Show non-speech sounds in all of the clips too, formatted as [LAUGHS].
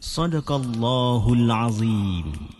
صدق الله العظيم.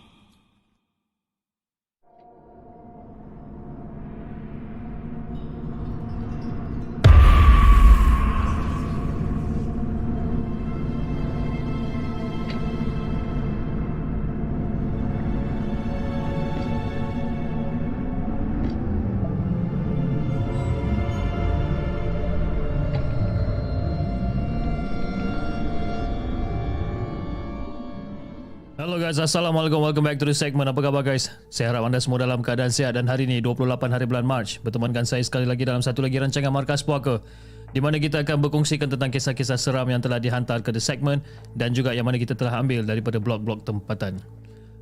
Guys, Assalamualaikum. Welcome back to the segment. Apa khabar guys? Saya harap anda semua dalam keadaan sihat dan hari ini 28 hari bulan Mac bertemankan saya sekali lagi dalam satu lagi rancangan Markas Puaka di mana kita akan berkongsikan tentang kisah-kisah seram yang telah dihantar ke the segment dan juga yang mana kita telah ambil daripada blog-blog tempatan.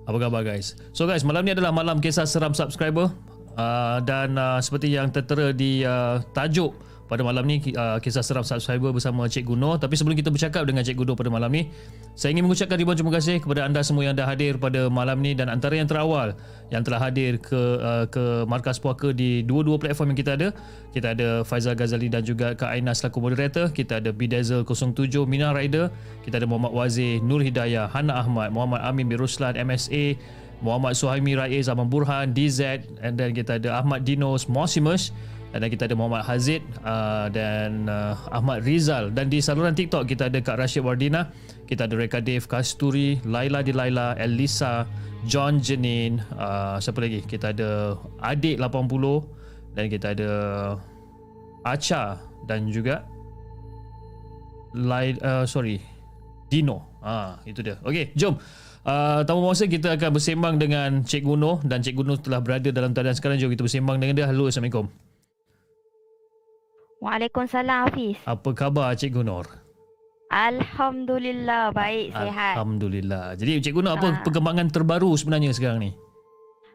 Apa khabar guys? So guys, malam ni adalah malam kisah seram subscriber uh, dan uh, seperti yang tertera di uh, tajuk pada malam ni uh, kisah seram subscriber bersama Cik Guno tapi sebelum kita bercakap dengan Cik Guno pada malam ni saya ingin mengucapkan ribuan terima kasih kepada anda semua yang dah hadir pada malam ni dan antara yang terawal yang telah hadir ke uh, ke markas puaka di dua-dua platform yang kita ada. Kita ada Faizal Ghazali dan juga Kak Aina selaku moderator. Kita ada Bidazel 07 Mina Rider kita ada Muhammad Wazir Nur Hidayah Hana Ahmad Muhammad Amin bin Ruslan MSA Muhammad Suhaimi Rais Zaman Burhan DZ and then kita ada Ahmad Dinos Mosimus dan kita ada Muhammad Hazid uh, dan uh, Ahmad Rizal. Dan di saluran TikTok kita ada Kak Rashid Wardina kita ada Reka Dave Kasturi Laila di Laila Elisa John Jenin uh, siapa lagi? Kita ada Adik 80 dan kita ada Acha dan juga Lai, uh, sorry Dino. Ah itu dia. Okey jom. Uh, tamu masa kita akan bersembang dengan Cik Guno dan Cik Guno telah berada dalam keadaan sekarang. Jom kita bersembang dengan dia. Halo assalamualaikum Waalaikumsalam Hafiz. apa khabar Cik Gunor Alhamdulillah baik sihat. Alhamdulillah. Jadi Cik Guna apa Ah. perkembangan terbaru sebenarnya sekarang ni?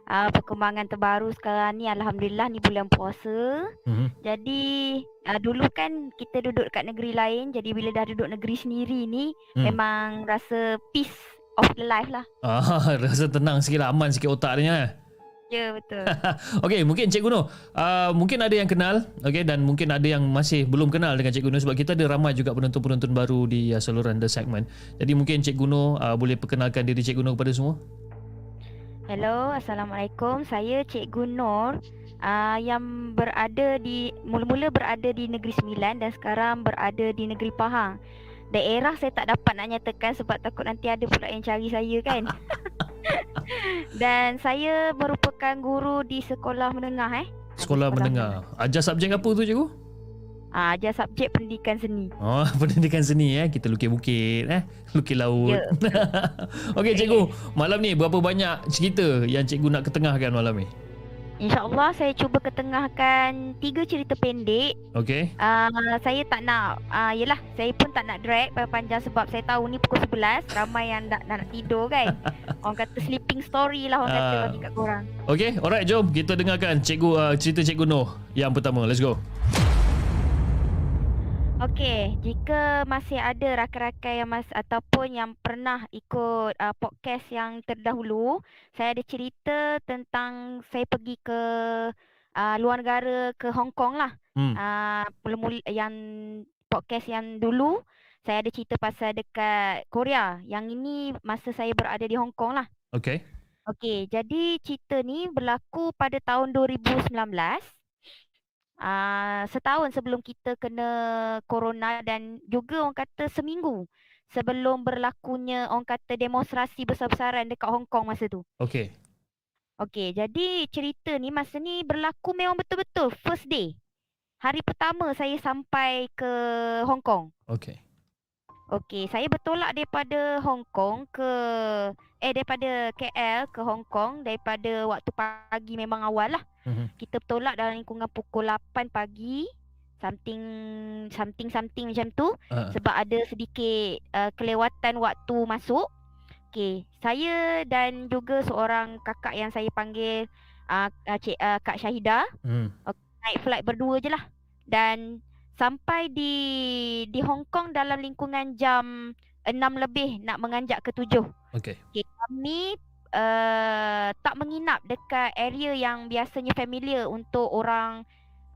Uh, perkembangan terbaru sekarang ni Alhamdulillah ni bulan puasa. Mhm. Jadi uh, dulu kan kita duduk kat negeri lain. Jadi bila dah duduk negeri sendiri ni Hmm. memang rasa peace of the life lah. Ah, [LAUGHS] rasa tenang sikit lah, aman sikit otak dia. Ya betul. [LAUGHS] Okey, mungkin Cik Guno, uh, mungkin ada yang kenal, okey dan mungkin ada yang masih belum kenal dengan Cik Guno sebab kita ada ramai juga penonton-penonton baru di uh, saluran The Segment. Jadi mungkin Cik Guno uh, boleh perkenalkan diri Cik Guno kepada semua. Hello, Assalamualaikum. Saya Cikgu Nur uh, yang berada di mula-mula berada di Negeri Sembilan dan sekarang berada di Negeri Pahang. Daerah saya tak dapat nak nyatakan sebab takut nanti ada pula yang cari saya kan. [LAUGHS] dan saya merupakan guru di sekolah menengah eh. Sekolah Ada menengah. Ajar subjek apa tu cikgu? Ah, ajar subjek pendidikan seni. Oh, [LAUGHS] pendidikan seni eh. Kita lukis bukit eh. Lukis laut. Ya. [LAUGHS] Okey cikgu, malam ni berapa banyak cerita yang cikgu nak ketengahkan malam ni? InsyaAllah saya cuba ketengahkan tiga cerita pendek. Okey. Uh, saya tak nak, uh, yelah saya pun tak nak drag panjang sebab saya tahu ni pukul 11. Ramai yang nak, nak, tidur kan. [LAUGHS] orang kata sleeping story lah orang kata Ah. bagi kat korang. Okey, alright jom kita dengarkan cikgu uh, cerita cikgu Noh yang pertama. Let's go. Okey, jika masih ada rakan-rakan yang mas ataupun yang pernah ikut uh, podcast yang terdahulu, saya ada cerita tentang saya pergi ke uh, luar negara ke Hong Kong lah. Hmm. Uh, mula-mula yang podcast yang dulu saya ada cerita pasal dekat Korea. Yang ini masa saya berada di Hong Kong lah. Okey. Okey, jadi cerita ni berlaku pada tahun 2019. Ah, setahun sebelum kita kena corona dan juga orang kata seminggu sebelum berlakunya orang kata demonstrasi besar-besaran dekat Hong Kong masa tu. Okey. Okey, jadi cerita ni masa ni berlaku memang betul-betul first day. Hari pertama saya sampai ke Hong Kong. Okey. Okey, saya bertolak daripada Hong Kong ke eh daripada KL ke Hong Kong daripada waktu pagi memang awal lah. Mhm. Kita bertolak dalam lingkungan pukul 8 pagi something something something macam tu Uh, sebab ada sedikit uh, kelewatan waktu masuk. Okey, saya dan juga seorang kakak yang saya panggil uh, uh, Cik uh, Kak Syahida hmm. naik flight berdua je lah. Dan sampai di di Hong Kong dalam lingkungan jam 6 lebih nak menganjak ke 7. Okey. Okay, kami uh, tak menginap dekat area yang biasanya familiar untuk orang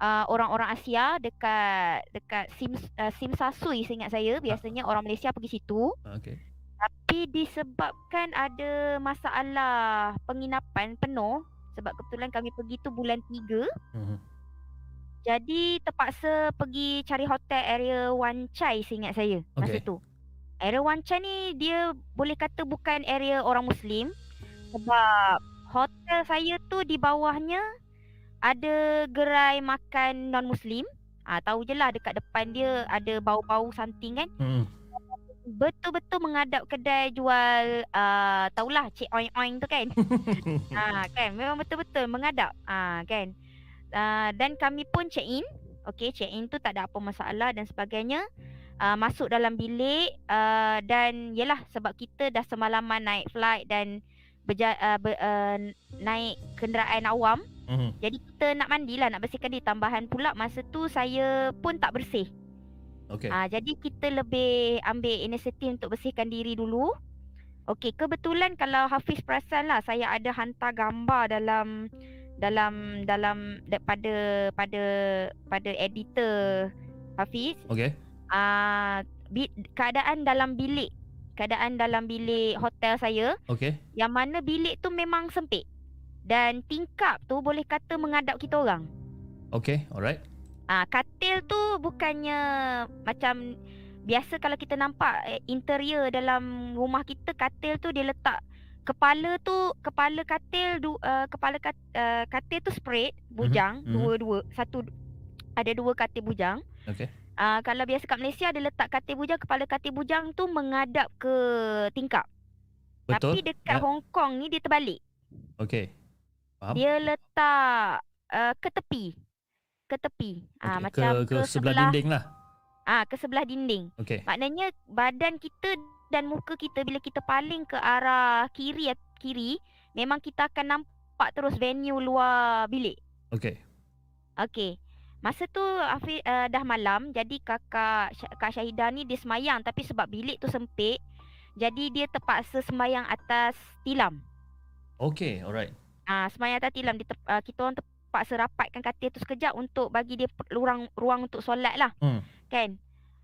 uh, orang-orang Asia dekat dekat Sim uh, Simsasui seingat saya biasanya orang Malaysia pergi situ Okey. tapi disebabkan ada masalah penginapan penuh sebab kebetulan kami pergi tu bulan 3 Mhm. jadi terpaksa pergi cari hotel area Wan Chai seingat saya masa Okey. tu. Area Wan Chai ni dia boleh kata bukan area orang Muslim sebab hotel saya tu di bawahnya ada gerai makan non Muslim. Ah tahu je lah dekat depan dia ada bau-bau something kan. Mhm. Betul-betul menghadap kedai jual uh, tahulah cik oing-oing tu kan. [LAUGHS] ha kan memang betul-betul menghadap. Ah kan. Uh, dan kami pun check in. Okey, check in tu tak ada apa masalah dan sebagainya. Uh, masuk dalam bilik uh, dan yalah sebab kita dah semalaman naik flight dan berja, uh, ber, uh, naik kenderaan awam. Mhm. Jadi kita nak mandilah, nak bersihkan diri. Tambahan pula masa tu saya pun tak bersih. Okey. Ah, jadi kita lebih ambil inisiatif untuk bersihkan diri dulu. Okey, kebetulan kalau Hafiz perasan lah, saya ada hantar gambar dalam dalam dalam da- pada pada pada editor Hafiz. Okey. Ah, bi- keadaan dalam bilik, keadaan dalam bilik hotel saya Okey. yang mana bilik tu memang sempit. Dan tingkap tu boleh kata menghadap kita orang. Okey. Alright. Ah, katil tu bukannya macam biasa kalau kita nampak eh, interior dalam rumah kita katil tu dia letak kepala tu kepala katil du, uh, kepala kat, uh, katil tu spread bujang mhm. dua-dua satu ada dua katil bujang. Okey. Ah, kalau biasa kat Malaysia dia letak katil bujang kepala katil bujang tu menghadap ke tingkap. Betul. Tapi dekat Ya. Hong Kong ni dia terbalik. Okey. Faham? Dia letak uh, ke tepi. Ke tepi. Ah Okey, macam ke, ke sebelah dinding lah. Ah ke sebelah dinding. Okey. Maknanya badan kita dan muka kita bila kita paling ke arah kiri kiri memang kita akan nampak terus venue luar bilik. Okey. Okey. Masa tu Afiq uh, dah malam jadi kakak Kak Syahidah ni dia semayang tapi sebab bilik tu sempit jadi dia terpaksa semayang atas tilam. Okey. Alright. Ah semayang atas tilam dia ter, uh, kita orang terpaksa rapatkan katil tu sekejap untuk bagi dia ruang ruang untuk solat lah. Hmm. Kan?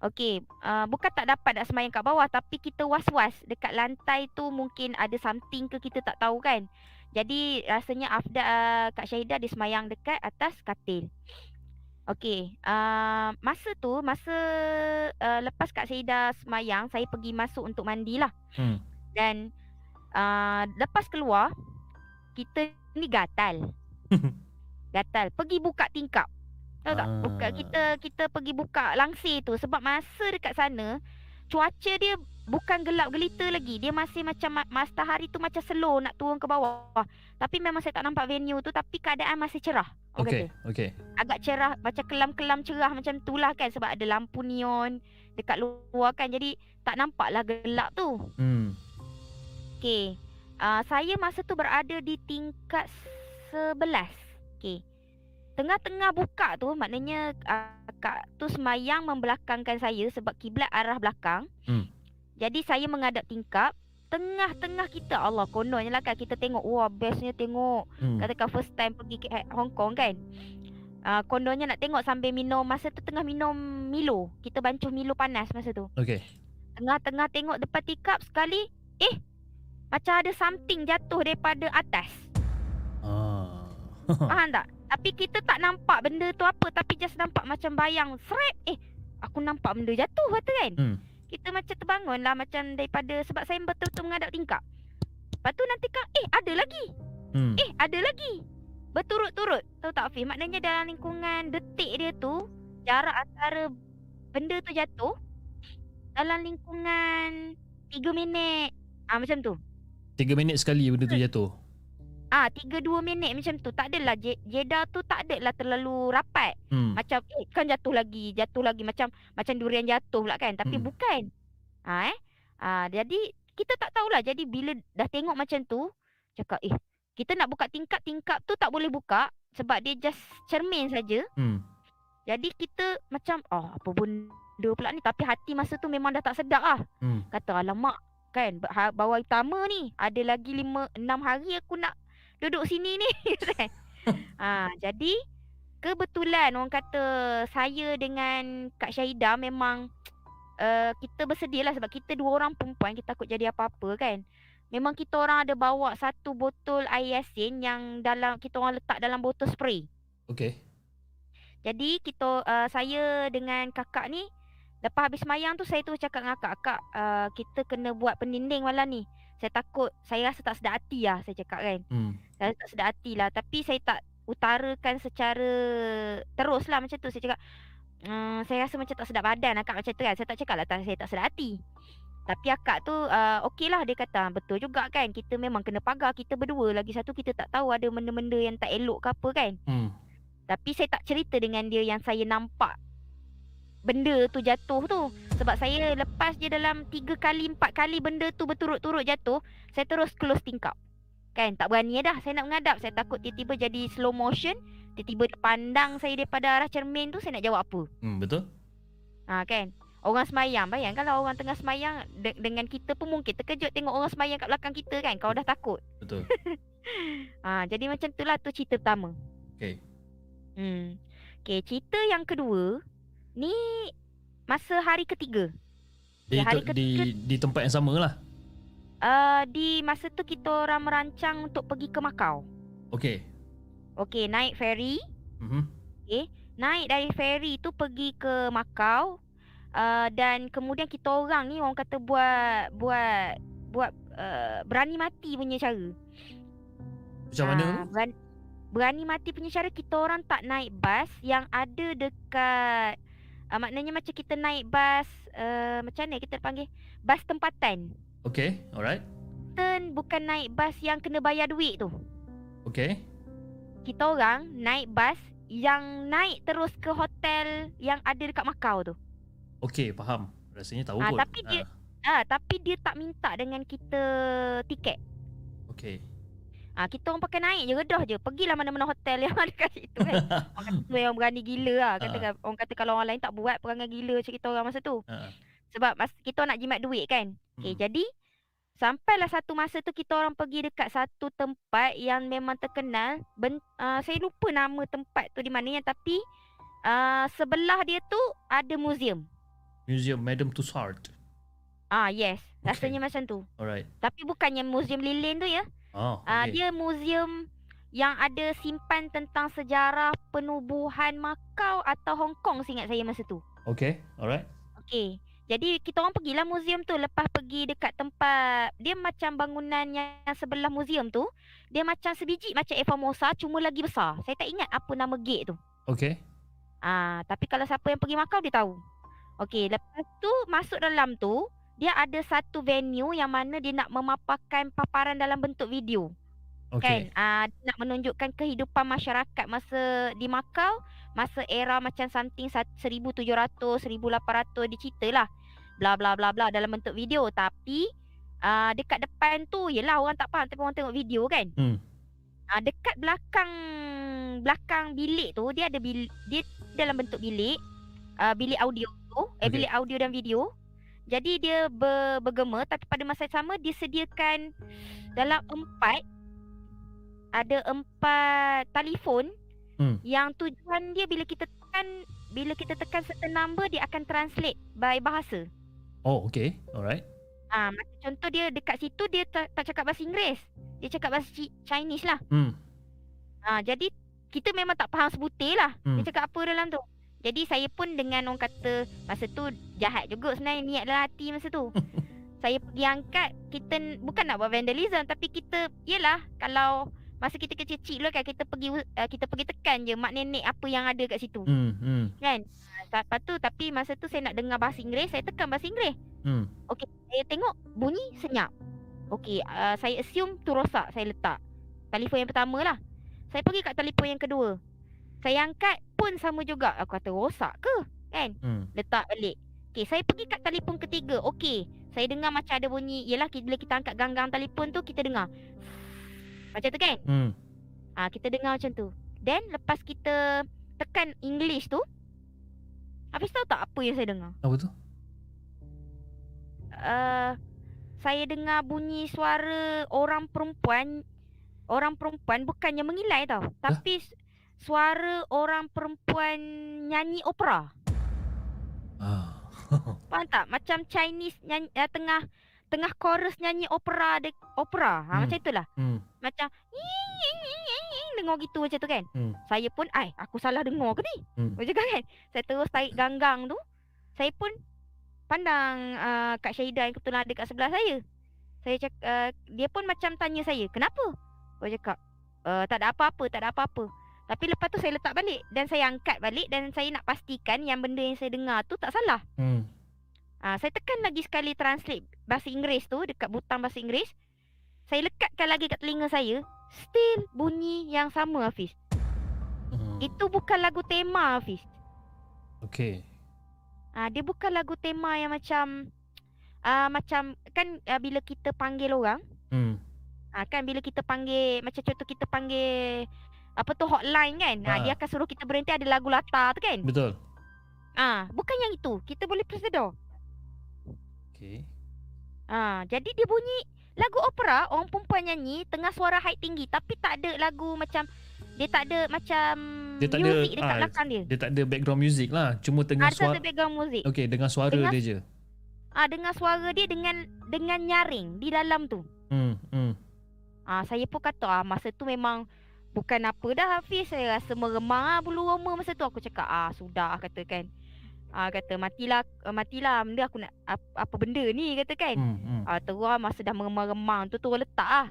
Okey, uh, bukan tak dapat nak semayang kat bawah tapi kita was-was dekat lantai tu mungkin ada something ke kita tak tahu kan. Jadi rasanya Afda uh, Kak Syahidah dia semayang dekat atas katil. Okey, uh, masa tu masa uh, lepas Kak Syahidah semayang saya pergi masuk untuk mandi lah. Hmm. Dan uh, lepas keluar kita ni gatal. [LAUGHS] gatal. Pergi buka tingkap. Tahu tak? Buka kita kita pergi buka langsir tu sebab masa dekat sana cuaca dia bukan gelap gelita lagi. Dia masih macam ma- matahari tu macam slow nak turun ke bawah. Tapi memang saya tak nampak venue tu tapi keadaan masih cerah. Okey, okey. Agak cerah macam kelam-kelam cerah macam tu lah kan sebab ada lampu neon dekat luar kan. Jadi tak nampak lah gelap tu. Hmm. Okey. Uh, saya masa tu berada di tingkat 11. Okey. Tengah-tengah buka tu maknanya uh, kak tu semayang membelakangkan saya sebab kiblat arah belakang. Hmm. Jadi saya menghadap tingkap tengah-tengah kita Allah kononnya lah kan kita tengok wah bestnya tengok Hmm. katakan first time pergi ke eh, Hong Kong kan. Uh, kononnya nak tengok sambil minum masa tu tengah minum Milo. Kita bancuh Milo panas masa tu. Okey. Tengah-tengah tengok depan tikap sekali Eh Macam ada something jatuh daripada atas Ah. [LAUGHS] Faham tak? Tapi kita tak nampak benda tu apa Tapi just nampak macam bayang Srep Eh Aku nampak benda jatuh kata kan Hmm. Kita macam terbangun lah Macam daripada Sebab saya betul-betul menghadap tingkap. Lepas tu nanti kan Eh ada lagi. Hmm. Eh ada lagi. Berturut-turut. Tahu tak Hafiz Maknanya dalam lingkungan detik dia tu Jarak antara Benda tu jatuh Dalam lingkungan 3 minit. Ah macam tu. Tiga minit sekali benda tu jatuh. Ah, tiga dua minit macam tu. Tak adalah je- jeda tu tak adalah terlalu rapat. Hmm. Macam eh kan jatuh lagi, jatuh lagi macam macam durian jatuh pula kan. Tapi Hmm. bukan. Ah eh. Ah jadi kita tak tahulah. Jadi bila dah tengok macam tu, cakap eh kita nak buka tingkap, tingkap tu tak boleh buka sebab dia just cermin saja. Hmm. Jadi kita macam oh apa benda pula ni tapi hati masa tu memang dah tak sedap ah. Hmm. Kata alamak kan ha- bawah utama ni ada lagi lima enam hari aku nak duduk sini ni [LAUGHS] kan. ha, jadi kebetulan orang kata saya dengan Kak Syahida memang uh, kita bersedia lah sebab kita dua orang perempuan kita takut jadi apa-apa kan. Memang kita orang ada bawa satu botol air yasin yang dalam kita orang letak dalam botol spray. Okey. Jadi kita uh, saya dengan kakak ni lepas habis semayang tu saya tu cakap dengan kakak, "Kak, uh, kita kena buat pendinding malam ni. Saya takut saya rasa tak sedap hati lah saya cakap kan. Hmm. Saya tak sedap hati lah tapi saya tak utarakan secara terus lah macam tu. Saya cakap, "Hmm, saya rasa macam tak sedap badan akak macam tu kan. Saya tak cakap lah tak, saya tak sedap hati. Tapi akak tu uh, okey lah dia kata "Ah, betul juga kan kita memang kena pagar kita berdua lagi satu kita tak tahu ada benda-benda yang tak elok ke apa kan. Hmm. Tapi saya tak cerita dengan dia yang saya nampak benda tu jatuh tu. Sebab saya lepas je dalam tiga kali, empat kali benda tu berturut-turut jatuh, saya terus close tingkap. Kan, tak berani dah saya nak menghadap. Saya takut tiba-tiba jadi slow motion. Tiba-tiba pandang saya daripada arah cermin tu, saya nak jawab apa. Hmm. Betul? Ha kan. Orang semayang, bayangkanlah orang tengah semayang de- dengan kita pun mungkin terkejut tengok orang semayang kat belakang kita kan. Kau dah takut. Betul. [LAUGHS] Ha, jadi macam tu lah tu cerita pertama. Okey. Hmm. Okay, cerita yang kedua ni masa hari ketiga. Di, hari te- di di tempat yang sama lah. Uh, di masa tu kita orang merancang untuk pergi ke Macau. Okey. Okay, naik ferry. Mhm. Naik dari ferry tu pergi ke Macau. Uh, dan kemudian kita orang ni orang kata buat buat buat uh, berani mati punya cara. Macam mana tu? Ah, berani, berani mati punya cara kita orang tak naik bas yang ada dekat uh, maknanya macam kita naik bas uh, macam mana kita panggil bas tempatan. Okey. Alright. Kita bukan naik bas yang kena bayar duit tu. Okey. Kita orang naik bas yang naik terus ke hotel yang ada dekat Macau tu. Okey, faham. Rasanya tahu Ah, kot. tapi dia- Ah, tapi dia tak minta dengan kita tiket. Okey. Ah, kita orang pakai naik je redah je. Pergilah mana-mana hotel yang [LAUGHS] ada kat situ kan. [LAUGHS] orang kata tu yang berani gila lah. Kata, Ah. orang kata kalau orang lain tak buat perangai gila macam kita orang masa tu. Ha. Sebab mas, kita nak jimat duit kan. Okay, Hmm. jadi sampailah satu masa tu kita orang pergi dekat satu tempat yang memang terkenal. Ben, uh, saya lupa nama tempat tu di mananya tapi uh, sebelah dia tu ada museum. Museum Madame Tussauds. Ah yes, Okay. rasanya macam tu. Alright. Tapi bukannya museum lilin tu ya. Oh, Ah okey. dia museum yang ada simpan tentang sejarah penubuhan Macau atau Hong Kong seingat saya masa tu. Okey. Alright. Okey. Jadi kita orang pergilah museum tu lepas pergi dekat tempat dia macam bangunan yang sebelah museum tu dia macam sebiji macam Eva Mosa cuma lagi besar. Saya tak ingat apa nama gate tu. Okey. Ah, tapi kalau siapa yang pergi Macau dia tahu. Okey, lepas tu masuk dalam tu, dia ada satu venue yang mana dia nak memaparkan paparan dalam bentuk video. Kan? Okay. Ah, dia nak menunjukkan kehidupan masyarakat masa di Macau, masa era macam something sat- 1700, 1800 dia ceritalah. Bla bla bla bla dalam bentuk video tapi ah, dekat depan tu yelah orang tak faham tapi orang tengok video kan. Hmm. Ah, dekat belakang belakang bilik tu dia ada bil, dia dalam bentuk bilik uh, bilik audio tu eh Okey. bilik audio dan video. Jadi dia ber, bergema tapi pada masa yang sama dia sediakan dalam empat ada empat telefon Hmm. yang tujuan dia bila kita tekan bila kita tekan certain number dia akan translate by bahasa. Oh, okay. Alright. Ah, macam contoh dia dekat situ dia tak, tak cakap bahasa Inggeris. Dia cakap bahasa Chinese lah. Hmm. Ah, jadi kita memang tak faham sebutir lah. Hmm. Dia cakap apa dalam tu. Jadi saya pun dengan orang kata masa tu jahat juga sebenarnya niat dalam hati masa tu. [LAUGHS] saya pergi angkat kita bukan nak buat vandalism tapi kita yalah kalau masa kita kecil-kecil dulu kan kita pergi uh, kita pergi tekan je mak nenek apa yang ada kat situ Hmm. Hmm. kan. Ah, Lepas tu tapi masa tu saya nak dengar bahasa Inggeris saya tekan bahasa Inggeris. Hmm. Saya tengok bunyi senyap. Okey, uh, saya assume tu rosak saya letak. Telefon yang pertama lah. Saya pergi kat telefon yang kedua. Saya angkat pun sama juga. Aku kata rosak ke? Kan? Hmm. Letak balik. Okey, saya pergi kat telefon ketiga. Okey, saya dengar macam ada bunyi. Yelah, bila kita angkat ganggang telefon tu, kita dengar. [SNIFFS] Macam tu kan? Hmm. Ah, kita dengar macam tu. Then, lepas kita tekan English tu, Hafiz tahu tak apa yang saya dengar? Apa tu? uh, saya dengar bunyi suara orang perempuan orang perempuan bukannya mengilai tau tapi s- suara orang perempuan nyanyi opera? Ah. [LAUGHS] faham tak? Macam Chinese nyanyi uh, tengah tengah chorus nyanyi opera de opera. Ha Hmm. macam itulah. Hmm. macam [LAUGHS] dengar gitu macam tu kan? Hmm. saya pun ai aku salah dengar ke ni? Hmm. macam kan? Saya terus tarik ganggang tu. Saya pun pandang uh, Kak Syahidah yang kebetulan ada kat sebelah saya. Saya cak, uh, dia pun macam tanya saya kenapa? Saya cakap uh, tak ada apa-apa tak ada apa-apa tapi lepas tu saya letak balik dan saya angkat balik dan saya nak pastikan yang benda yang saya dengar tu tak salah Hmm. Ah, saya tekan lagi sekali translate bahasa Inggeris tu dekat butang bahasa Inggeris. Saya lekatkan lagi kat telinga saya. Still bunyi yang sama Hafiz. Hmm. Itu bukan lagu tema Hafiz. Okay. Ah, dia bukan lagu tema yang macam ah macam kan ah, bila kita panggil orang, Hmm. ah kan bila kita panggil macam contoh kita panggil apa tu hotline kan. Ah, Ah. dia akan suruh kita berhenti ada lagu latar tu kan. Betul. Ah, bukan yang itu. Kita boleh press the door. Okay. Ah, jadi dia bunyi lagu opera orang perempuan nyanyi tengah suara high tinggi tapi tak ada lagu macam dia tak ada macam Dia tak ada, music dekat ah, belakang dia. Dia tak ada background music lah. Cuma tengah Ada suara. satu background music. Okay, dengar suara Dengar- dia je. Ah dengar suara dia dengan dengan nyaring di dalam tu. Hmm. Hmm. Ah saya pun kata ah masa tu memang bukan apa dah Hafiz saya rasa meremang ah bulu roma masa tu aku cakap ah sudah kata kan. Ah kata matilah uh, matilah benda aku nak apa, apa benda ni kata kan. Hmm. hmm. Ah terus masa dah meremang-remang tu terus letak ah.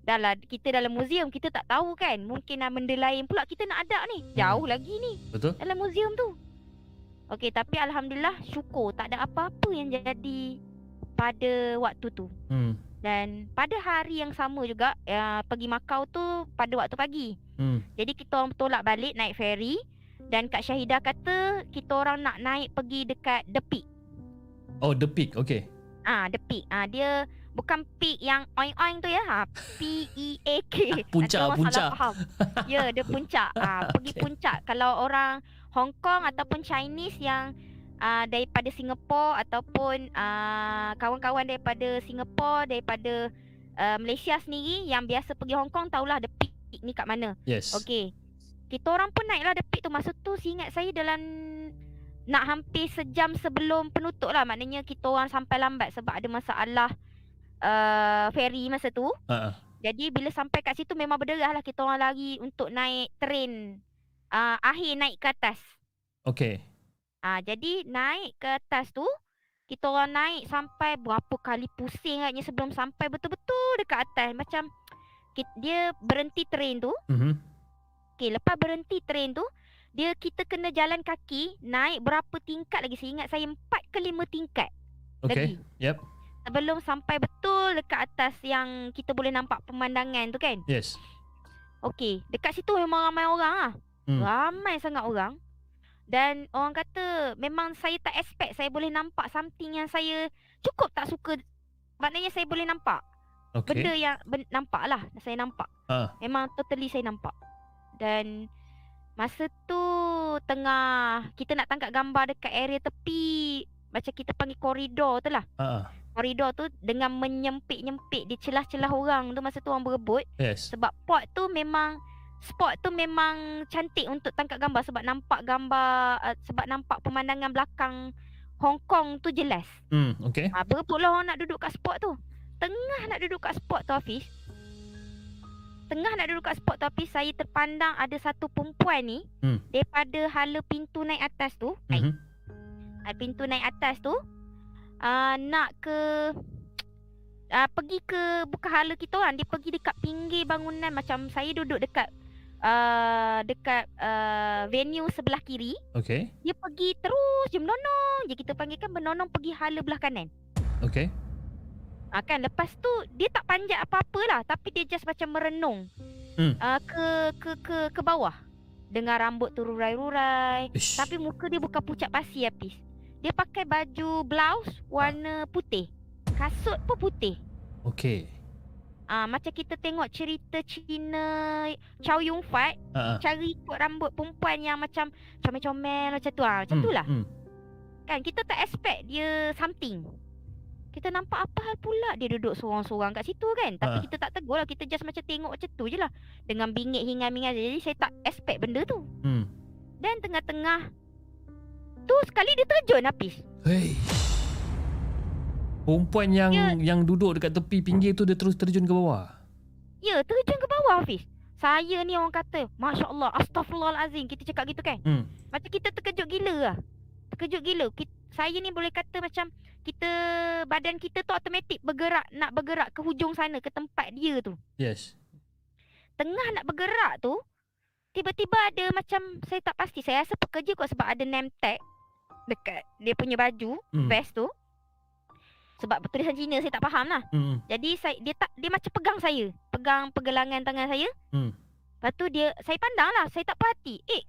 Dah lah kita dalam muzium kita tak tahu kan. Mungkin ah, benda lain pula kita nak ada ni. Jauh lagi ni Betul? dalam muzium tu. Okey tapi alhamdulillah syukur tak ada apa-apa yang jadi pada waktu tu. Hmm. Dan pada hari yang sama juga uh, pergi Macau tu pada waktu pagi. Hmm. Jadi kita orang tolak balik naik ferry dan Kak Syahidah kata kita orang nak naik pergi dekat The Peak. Oh, the peak. Okay. Ah, The Peak. Ah dia bukan peak yang oing-oing tu ya. Ha, P E A K. Puncak, Nanti orang puncak. Faham. Ya, dia puncak. Ah, pergi [LAUGHS] Okay. puncak. Kalau orang Hong Kong ataupun Chinese yang uh, daripada Singapura ataupun uh, kawan-kawan daripada Singapura, daripada uh, Malaysia sendiri yang biasa pergi Hong Kong tahulah The Peak ni kat mana. Yes. Okey. Kita orang pun naiklah The Peak tu masa tu seingat saya dalam nak hampir sejam sebelum penutup lah maknanya kita orang sampai lambat sebab ada masalah uh, ferry masa tu. Ah. Jadi bila sampai kat situ memang berderah lah kita orang lari untuk naik train uh, akhir naik ke atas. Okay. Ah jadi naik ke atas tu kita orang naik sampai berapa kali pusing agaknya sebelum sampai betul-betul dekat atas macam dia berhenti train tu Mhm. Okey, lepas berhenti train tu, Dia kita kena jalan kaki naik berapa tingkat lagi. Saya ingat saya empat ke lima tingkat Okay. lagi. Yep. Sebelum sampai betul dekat atas yang kita boleh nampak pemandangan tu kan. Yes. Okey, dekat situ memang ramai orang ah. Hmm. Ramai sangat orang. Dan orang kata memang saya tak expect saya boleh nampak something yang saya cukup tak suka. Maknanya saya boleh nampak. Okay. Benda yang ben, nampak lah saya nampak. Ah. Memang totally saya nampak. Dan masa tu tengah kita nak tangkap gambar dekat area tepi macam kita panggil koridor tu lah. Ah. ah. Koridor tu dengan menyempit-nyempit di celah-celah orang tu masa tu orang berebut. Yes. Sebab pot tu memang spot tu memang cantik untuk tangkap gambar sebab nampak gambar uh, sebab nampak pemandangan belakang Hong Kong tu jelas. Hmm. Okay. Ha, berebutlah orang nak duduk kat spot tu. Tengah nak duduk kat spot tu Hafiz. Tengah nak duduk kat spot tu Hafiz, saya terpandang ada satu perempuan ni Hmm. daripada hala pintu naik atas tu. Mm-hmm. Mhm. Uh, pintu naik atas tu uh, nak ke uh, pergi ke bukan hala kita orang dia pergi dekat pinggir bangunan macam saya duduk dekat uh, dekat uh, venue sebelah kiri Okay. dia pergi terus je menonong je kita panggilkan menonong pergi hala belah kanan Okay. uh, kan lepas tu dia tak panjat apa-apa lah tapi dia just macam merenung Hmm. uh, ke ke ke ke bawah dengan rambut tu rurai-rurai Ish. tapi muka dia bukan pucat pasi habis. Dia pakai baju blouse warna putih. Kasut pun putih. Okay. Ah macam kita tengok cerita Cina Chow Yun Fat Ah. ah. cara ikut rambut perempuan yang macam comel-comel macam tu ah. Macam Hmm, tu lah. Hmm. Kan kita tak expect dia something. Kita nampak apa hal pula dia duduk seorang-seorang kat situ kan. Tapi Ah. kita tak tegur lah. Kita just macam tengok macam tu je lah. Dengan bingit hingan-hingan. Jadi saya tak expect benda tu. Hmm. Dan tengah-tengah tu sekali dia terjun Hafiz. Hey. Perempuan yang Dia- yang duduk dekat tepi pinggir tu dia terus terjun ke bawah. Ya, terjun ke bawah Hafiz. Saya ni orang kata, Masya Allah, Astaghfirullahalazim. Kita cakap gitu kan. Hmm. Macam kita terkejut gila lah. Terkejut gila. Kita, saya ni boleh kata macam kita, badan kita tu automatik bergerak, nak bergerak ke hujung sana, ke tempat dia tu. Yes. Tengah nak bergerak tu, tiba-tiba ada macam, saya tak pasti. Saya rasa pekerja kot sebab ada name tag dekat dia punya baju, Hmm. vest tu. Sebab bertulisan Cina saya tak faham lah. Hmm. Jadi saya dia tak dia macam pegang saya, pegang pergelangan tangan saya. Hmm. Lepas tu dia saya pandang lah, saya tak perhati. Eh,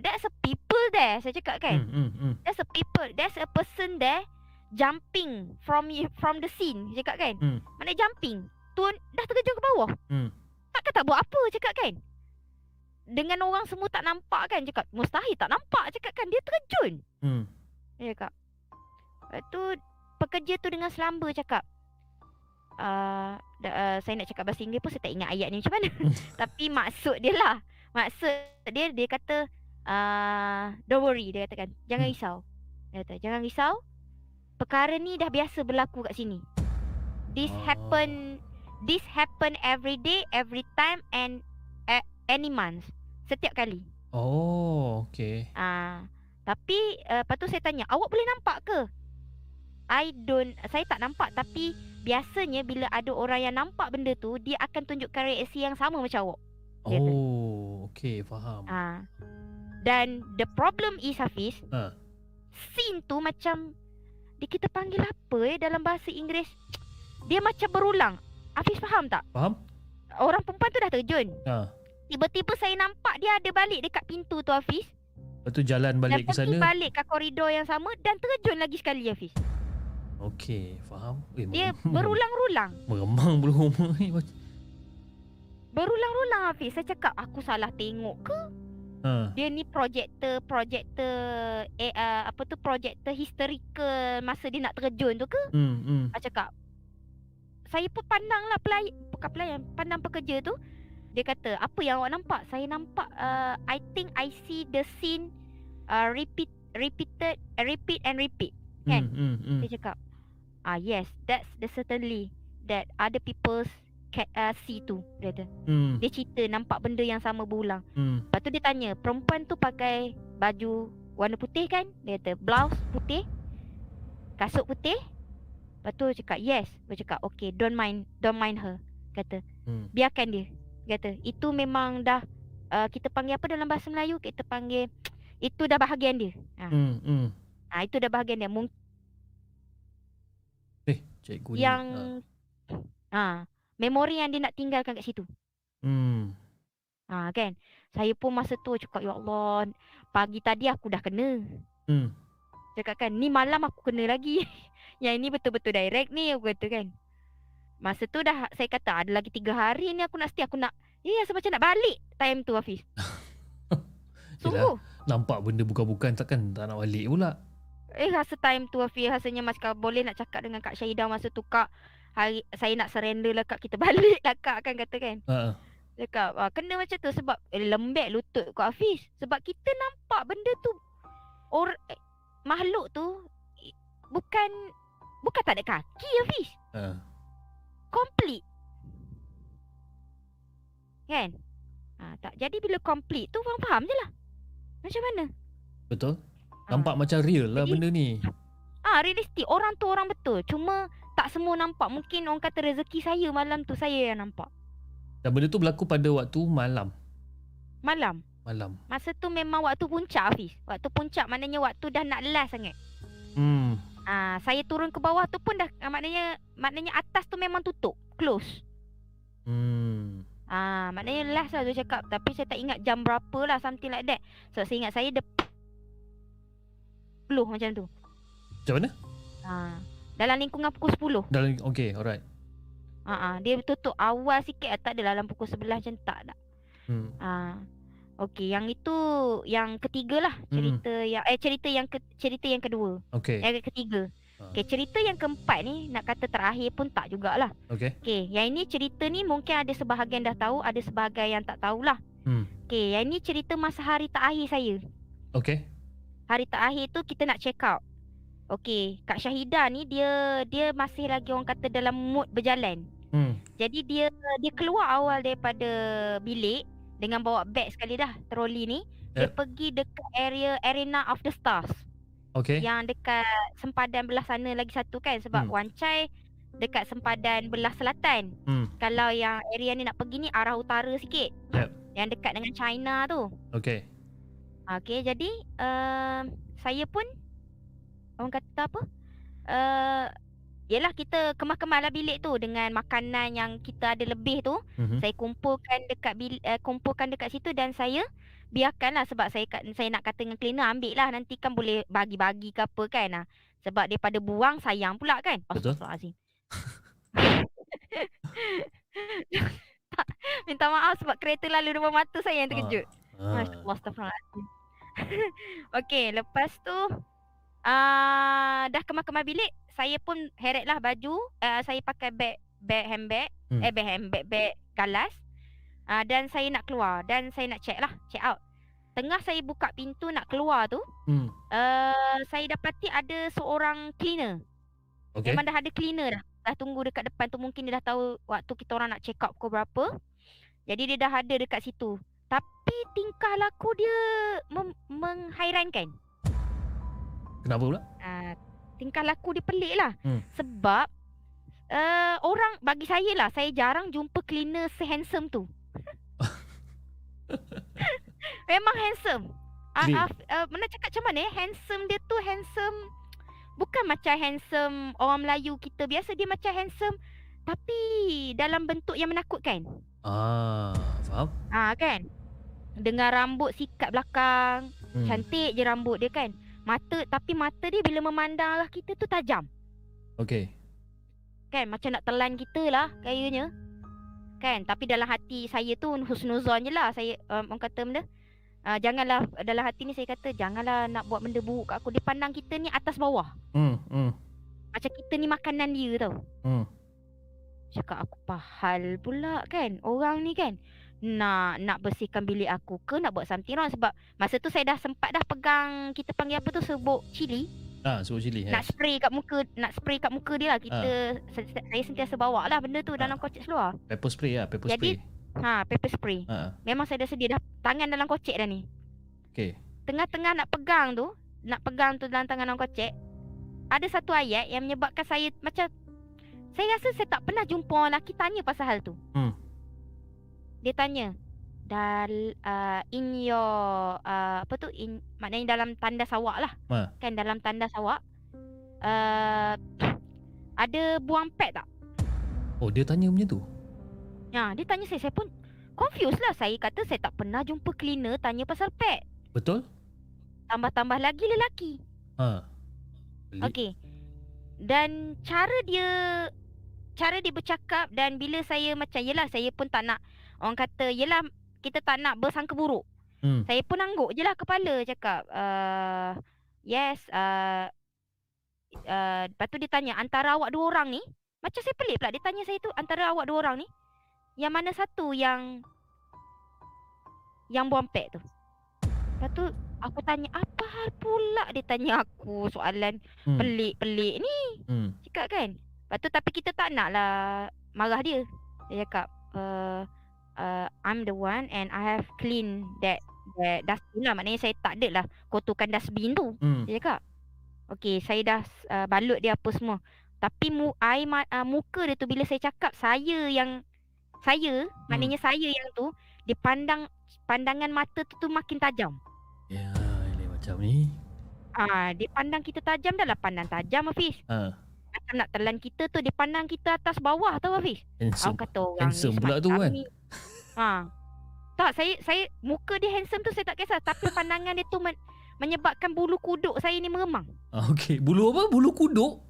that's a people there. Saya cakap kan. Hmm. Hmm. Hmm. There's a people, there's a person there jumping from from the scene. Saya cakap kan. Hmm. Mana jumping? Tu dah terkejut ke bawah. Hmm. Takkan tak buat apa cakap kan. Dengan orang semua tak nampak kan cakap. Mustahil tak nampak cakap kan. Dia terkejun. Hmm. Dia cakap. Lepas tu pekerja tu dengan selamba cakap. Uh, uh, saya nak cakap bahasa Inggeris pun saya tak ingat ayat ni macam mana. [LAUGHS] Tapi maksud dia lah. Maksud dia dia kata uh, don't worry dia katakan. Jangan Hmm. risau. Dia kata jangan risau. Perkara ni dah biasa berlaku kat sini. This happen this happen every day, every time and uh, any month. Setiap kali. Oh, okay. Ah, tapi uh, lepas tu saya tanya, awak boleh nampak ke? I don't, saya tak nampak tapi biasanya bila ada orang yang nampak benda tu, dia akan tunjukkan reaksi yang sama macam awak. Dia kata. Oh, okay, faham. Ah. Dan the problem is Hafiz, Ha. scene tu macam dia kita panggil apa eh dalam bahasa Inggeris? Dia macam berulang. Hafiz faham tak? Faham? Orang perempuan tu dah terjun. Ha. Tiba-tiba saya nampak dia ada balik dekat pintu tu Hafiz. Lepas tu jalan balik ke dan pergi sana. balik ke koridor yang sama dan terjun lagi sekali Hafiz. Okay, faham. Eh, Dia berulang-ulang. [LAUGHS] Meremang bulu rumah ni. Berulang-ulang Hafiz. Saya cakap aku salah tengok ke? Ha. Dia ni projektor, projektor eh uh, apa tu projektor historical masa dia nak terjun tu ke? Hmm, hmm. Saya cakap. Saya pun pandang lah pelayan, bukan pelayan, pandang pekerja tu. Dia kata, apa yang awak nampak? Saya nampak, uh, I think I see the scene uh, repeat, repeated, uh, repeat and repeat. Kan? Hmm, hmm, hmm. Dia cakap, ah yes, that's the certainly that other people's can uh, see tu. Dia kata. Hmm, Dia cerita nampak benda yang sama berulang. hmm. Lepas tu dia tanya, perempuan tu pakai baju warna putih kan? Dia kata, blouse putih, kasut putih. Lepas tu cakap, yes. Dia cakap, okay, don't mind, don't mind her. Kata, Hmm. biarkan dia. Dia Kata, itu memang dah uh, kita panggil apa dalam bahasa Melayu? Kita panggil [TSK] itu dah bahagian dia. Ha. Hmm, hmm. ha itu dah bahagian dia. Mungkin Eh, cikgu ni. yang ah. ha memori yang dia nak tinggalkan kat situ. Hmm. Ha kan. Saya pun masa tu cakap ya Allah, pagi tadi aku dah kena. Hmm. Cakap kan, ni malam aku kena lagi. [LAUGHS] yang ini betul-betul direct ni aku kata kan. Masa tu dah saya kata ada lagi tiga hari ni aku nak stay aku nak Ya yeah, macam nak balik time tu Hafiz. [LAUGHS] Sungguh. Nampak benda bukan-bukan takkan tak nak balik pula. Eh rasa time tu Hafiz rasanya mas kalau boleh nak cakap dengan Kak Syahidah masa tu Kak hari saya nak surrender lah Kak kita [LAUGHS] balik lah Kak kan kata kan. Ha. Cakap ah, kena macam tu sebab eh, lembek lutut Kak Hafiz. Sebab kita nampak benda tu or eh, makhluk tu eh, bukan bukan tak ada kaki Hafiz. Ha. Complete. Kan? Ha, tak jadi bila complete tu orang faham je lah. Macam mana? Betul? Nampak macam real lah Jadi- benda ni. Ah realistik orang tu orang betul. Cuma tak semua nampak. Mungkin orang kata rezeki saya malam tu saya yang nampak. Dan benda tu berlaku pada waktu malam. Malam. Malam. Masa tu memang waktu puncak Hafiz. Waktu puncak maknanya waktu dah nak last sangat. Hmm. Ah saya turun ke bawah tu pun dah ah, maknanya maknanya atas tu memang tutup, close. Hmm. Ah maknanya last lah tu cakap tapi saya tak ingat jam berapa lah something like that. So saya ingat saya dep 10 macam tu. Macam mana? Ah dalam lingkungan pukul 10. Dalam okay, alright. Ah ah dia tutup awal sikit ah, tak ada dalam pukul 11 macam tak dah. Hmm. Ah. Okey, yang itu yang ketiga lah cerita yang eh cerita yang ke, cerita yang kedua. Okay. Yang ketiga. Ah. Okey, cerita yang keempat ni nak kata terakhir pun tak jugalah. Okay. Okey, yang ini cerita ni mungkin ada sebahagian dah tahu, ada sebahagian yang tak tahulah. Hmm. Okey, yang ini cerita masa hari terakhir saya. Okay. Hari terakhir tu kita nak check out. Okey, Kak Syahidah ni dia dia masih lagi orang kata dalam mood berjalan. Hmm. Jadi dia dia keluar awal daripada bilik dengan bawa beg sekali dah troli ni. Dia Yep. pergi dekat area Arena of the Stars Okay. yang dekat sempadan belah sana lagi satu kan sebab Hmm. hmm. Wancai dekat sempadan belah selatan. Hmm. Kalau yang area ni nak pergi ni arah utara sikit. Yep. Yang dekat dengan China tu. Okay. Okey, jadi uh, saya pun orang kata apa? Uh, Yelah kita kemas-kemaslah bilik tu dengan makanan yang kita ada lebih tu. Mhm. Saya kumpulkan dekat bil, uh, kumpulkan dekat situ dan saya biarkanlah sebab saya saya nak kata dengan cleaner ambil lah nanti kan boleh bagi-bagi ke apa kan. Ah. Sebab daripada buang sayang pula kan. Betul. Astagfirullahalazim. [LAUGHS] Tak, minta maaf sebab kereta lalu depan mata saya yang terkejut. Ah. Masya-Allah astagfirullahalazim. [LAUGHS] Okey, lepas tu uh, dah kemas-kemas bilik, saya pun heretlah baju, uh, saya pakai beg beg handbag, Hmm. eh beg handbag, beg galas. Uh, dan saya nak keluar dan saya nak check lah, check out. Tengah saya buka pintu nak keluar tu, Hmm. uh, saya dapati ada seorang cleaner. Okay. Memang dah ada cleaner dah. Dah tunggu dekat depan tu mungkin dia dah tahu waktu kita orang nak check out pukul berapa. Jadi dia dah ada dekat situ. Tapi tingkah laku dia mem- menghairankan. Kenapa pula? Uh, tingkah laku dia pelik lah. Hmm. Sebab uh, orang bagi saya lah, saya jarang jumpa cleaner se-handsome tu. [LAUGHS] Memang handsome. Uh, uh, uh, mana cakap macam mana eh? Handsome dia tu handsome bukan macam handsome orang Melayu kita biasa dia macam handsome tapi dalam bentuk yang menakutkan. Ah, faham? Ah kan? Dengan rambut sikat belakang, Hmm. cantik je rambut dia kan. Mata tapi mata dia bila memandang arah kita tu tajam. Okay. Kan macam nak telan kita lah gayanya. Kan tapi dalam hati saya tu husnuzon je lah saya um, orang kata benda. Uh, janganlah dalam hati ni saya kata janganlah nak buat benda buruk kat aku. Dia pandang kita ni atas bawah. Hmm. Hmm. Macam kita ni makanan dia tau. Hmm. Cakap aku pahal pula kan Orang ni kan Nak nak bersihkan bilik aku ke Nak buat something wrong Sebab masa tu saya dah sempat dah pegang Kita panggil apa tu Serbuk cili Ah, suruh cili. Nak spray kat muka Nak spray kat muka dia lah Kita se- Saya sentiasa bawa lah benda tu Dalam Ah. kocek seluar Pepper spray lah, pepper Jadi- spray. Ha pepper spray Ah, Memang saya dah sedia dah Tangan dalam kocek dah ni okay. Tengah-tengah nak pegang tu Nak pegang tu dalam tangan dalam kocek Ada satu ayat yang menyebabkan saya Macam Saya rasa saya tak pernah jumpa orang lelaki tanya pasal hal tu Hmm. Dia tanya dal uh, in your uh, apa tu in maknanya dalam tandas awak lah. Ha. Kan dalam tandas awak uh, ada buang pad tak? Oh dia tanya macam tu Ya, dia tanya saya saya pun confused lah. Saya kata saya tak pernah jumpa cleaner tanya pasal pad. Betul? Tambah-tambah lagi lelaki. Ha Pelik. Okey. Dan cara dia cara dia bercakap dan bila saya macam yelah saya pun tak nak orang kata yelah kita tak nak bersangka buruk. Hmm. Saya pun angguk je lah kepala cakap uh, yes uh, uh, lepas tu dia tanya antara awak dua orang ni macam saya pelik pula dia tanya saya tu antara awak dua orang ni yang mana satu yang yang buang pad tu. Lepas tu aku tanya apa hal pula dia tanya aku soalan Hmm. pelik-pelik ni Hmm. cakap kan. Lepas tu tapi kita tak nak lah marah dia. Dia cakap uh, uh, I'm the one and I have clean that that dustbin lah. Maknanya saya tak ada lah kotorkan dustbin tu. Hmm. Dia cakap. Okay saya dah uh, balut dia apa semua. Tapi mu, air ma, uh, muka dia tu bila saya cakap saya yang saya maknanya saya yang tu dia pandang pandangan mata tu tu makin tajam. Ya, ini macam ni. Ah, dia pandang kita tajam dah lah pandang tajam Hafiz. Ha. Macam nak telan kita tu dia pandang kita atas bawah tau Hafiz. Handsome. Aku kata orang handsome ni pula tu kan? Ha. Tak, saya saya muka dia handsome tu saya tak kisah tapi pandangan dia tu men, menyebabkan bulu kuduk saya ni meremang. Ah, Okey, bulu apa? Bulu kuduk?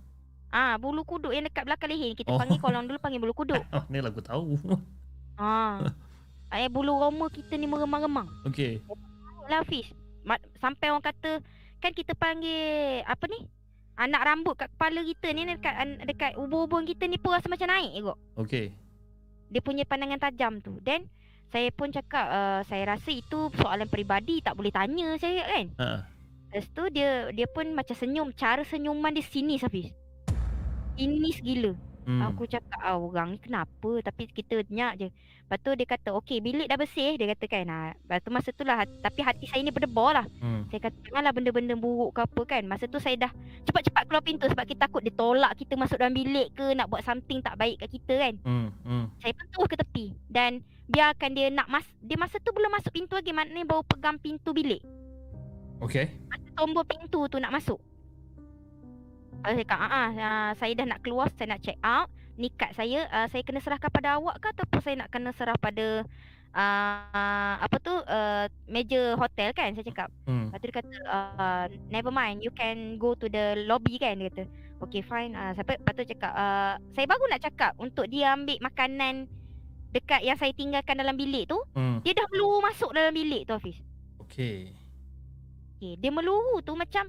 Ah, bulu kuduk yang dekat belakang leher kita Oh. panggil kalau orang dulu panggil bulu kuduk. Oh, [LAUGHS] ni aku tahu. Ha. Eh bulu roma kita ni meremang-remang. Okey. Lah. Ma- Sampai orang kata kan kita panggil apa ni? Anak rambut kat kepala kita ni dekat dekat ubun-ubun kita ni pun rasa macam naik kot. Okey. Dia punya pandangan tajam tu. Then saya pun cakap uh, saya rasa itu soalan peribadi tak boleh tanya saya kan. Ha. Lepas tu dia dia pun macam senyum. Cara senyuman dia sinis Hafiz. Sinis gila. Hmm. Aku cakap ah, orang ni kenapa tapi kita nyak je. Lepas tu dia kata okey bilik dah bersih dia kata kan. Ha, lepas tu masa tu lah tapi hati saya ni berdebar lah. Hmm. Saya kata janganlah benda-benda buruk ke apa kan. Masa tu saya dah cepat-cepat keluar pintu sebab kita takut dia tolak kita masuk dalam bilik ke nak buat something tak baik kat kita kan. Hmm. Hmm. Saya pun terus ke tepi dan biarkan dia nak mas dia masa tu belum masuk pintu lagi maknanya baru pegang pintu bilik. Okey. Masa tombol pintu tu nak masuk. Saya cakap, ah, ah, ah, saya dah nak keluar, saya nak check out. Ni kad saya, ah, saya kena serahkan pada awak ke ataupun saya nak kena serah pada ah, apa tu, uh, meja hotel kan saya cakap. Hmm. Lepas tu dia kata, uh, never mind, you can go to the lobby kan dia kata. Okay fine, uh, sampai lepas tu cakap, uh, saya baru nak cakap untuk dia ambil makanan dekat yang saya tinggalkan dalam bilik tu, Hmm. dia dah meluru masuk dalam bilik tu Hafiz. Okey. Okay, dia meluru tu macam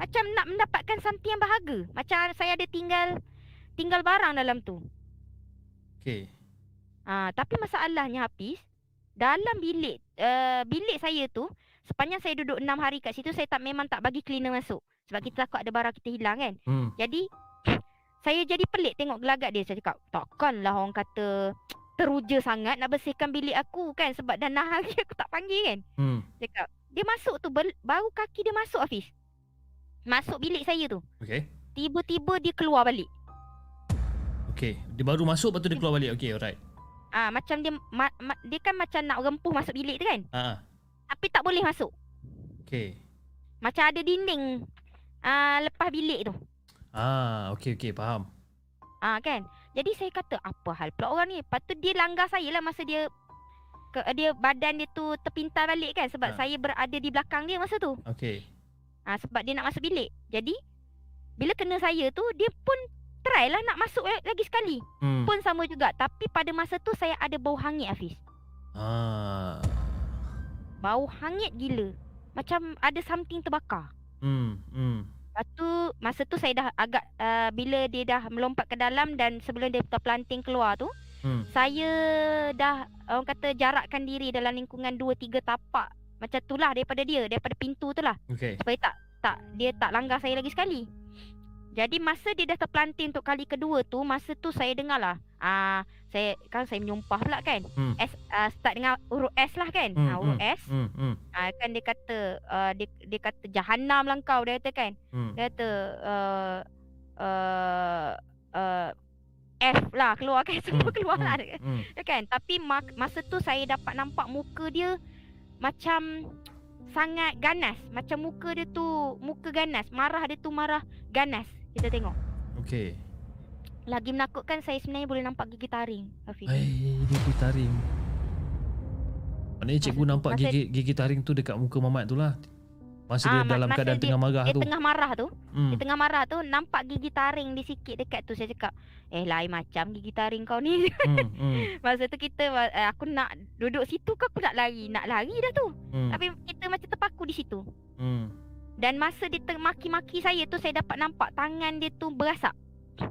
macam nak mendapatkan something yang berharga. Macam saya ada tinggal tinggal barang dalam tu. Okey. Ah, tapi masalahnya Hafiz, dalam bilik uh, bilik saya tu sepanjang saya duduk 6 hari kat situ saya tak memang tak bagi cleaner masuk sebab kita takut ada barang kita hilang kan. Hmm. Jadi saya jadi pelik tengok gelagat dia. Saya cakap, takkanlah orang kata teruja sangat nak bersihkan bilik aku kan sebab dah 6 hari aku tak panggil kan. Hmm. Cakap, dia masuk tu bel- baru kaki dia masuk Hafiz. Masuk bilik saya tu. Okey. Tiba-tiba dia keluar balik. Okey. Dia baru masuk lepas tu dia keluar balik. Okey, alright. Ah macam dia ma- ma- dia kan macam nak rempuh masuk bilik tu kan. Ha. Tapi tak boleh masuk. Okey. Macam ada dinding ah lepas bilik tu. Ah, okey okey, faham. Ah kan. Jadi saya kata apa hal pula orang ni? Lepas tu dia langgar saya lah masa dia ke, dia badan dia tu terpintal balik kan sebab Ha. saya berada di belakang dia masa tu. Okey. Ah sebab dia nak masuk bilik. Jadi bila kena saya tu dia pun try lah nak masuk la- lagi sekali. Hmm. Pun sama juga tapi pada masa tu saya ada bau hangit Hafiz. Ah. Bau hangit gila. Macam ada something terbakar. Hmm. Hmm. Lepas tu masa tu saya dah agak uh, bila dia dah melompat ke dalam dan sebelum dia terpelanting keluar tu Hmm. saya dah orang kata jarakkan diri dalam lingkungan 2 3 tapak macam tu lah daripada dia daripada pintu tu lah Okey. supaya tak tak dia tak langgar saya lagi sekali. Jadi masa dia dah terpelanting untuk kali kedua tu masa tu saya dengar lah ah saya kan saya menyumpah pula kan. Hmm. S uh, start dengan huruf S lah kan. Hmm, Ha huruf hmm. S. Hmm. Hmm. Ah kan dia kata uh, dia dia kata jahanam lah kau dia kata kan. Hmm. Dia kata uh, uh, uh, F lah keluar kan [LAUGHS] semua Hmm, keluar lah hmm, hmm. Ya kan tapi mak- masa tu saya dapat nampak muka dia macam sangat ganas macam muka dia tu muka ganas marah dia tu marah ganas kita tengok Okey. lagi menakutkan saya sebenarnya boleh nampak gigi taring Hafiz Hai, gigi taring. Maknanya cikgu nampak masa- gigi gigi taring tu dekat muka Mamat tu lah. Masa Ah, dia dalam masa keadaan dia- tengah marah dia tu. tengah marah tu Hmm. Dia tengah marah tu nampak gigi taring di sikit dekat tu saya cakap eh lain macam gigi taring kau ni. Hmm, hmm, [LAUGHS] masa tu kita eh, aku nak duduk situ ke aku nak lari? Nak lari dah tu. Hmm, tapi kita macam terpaku di situ. Hmm, dan masa dia teng- maki-maki saya tu saya dapat nampak tangan dia tu berasap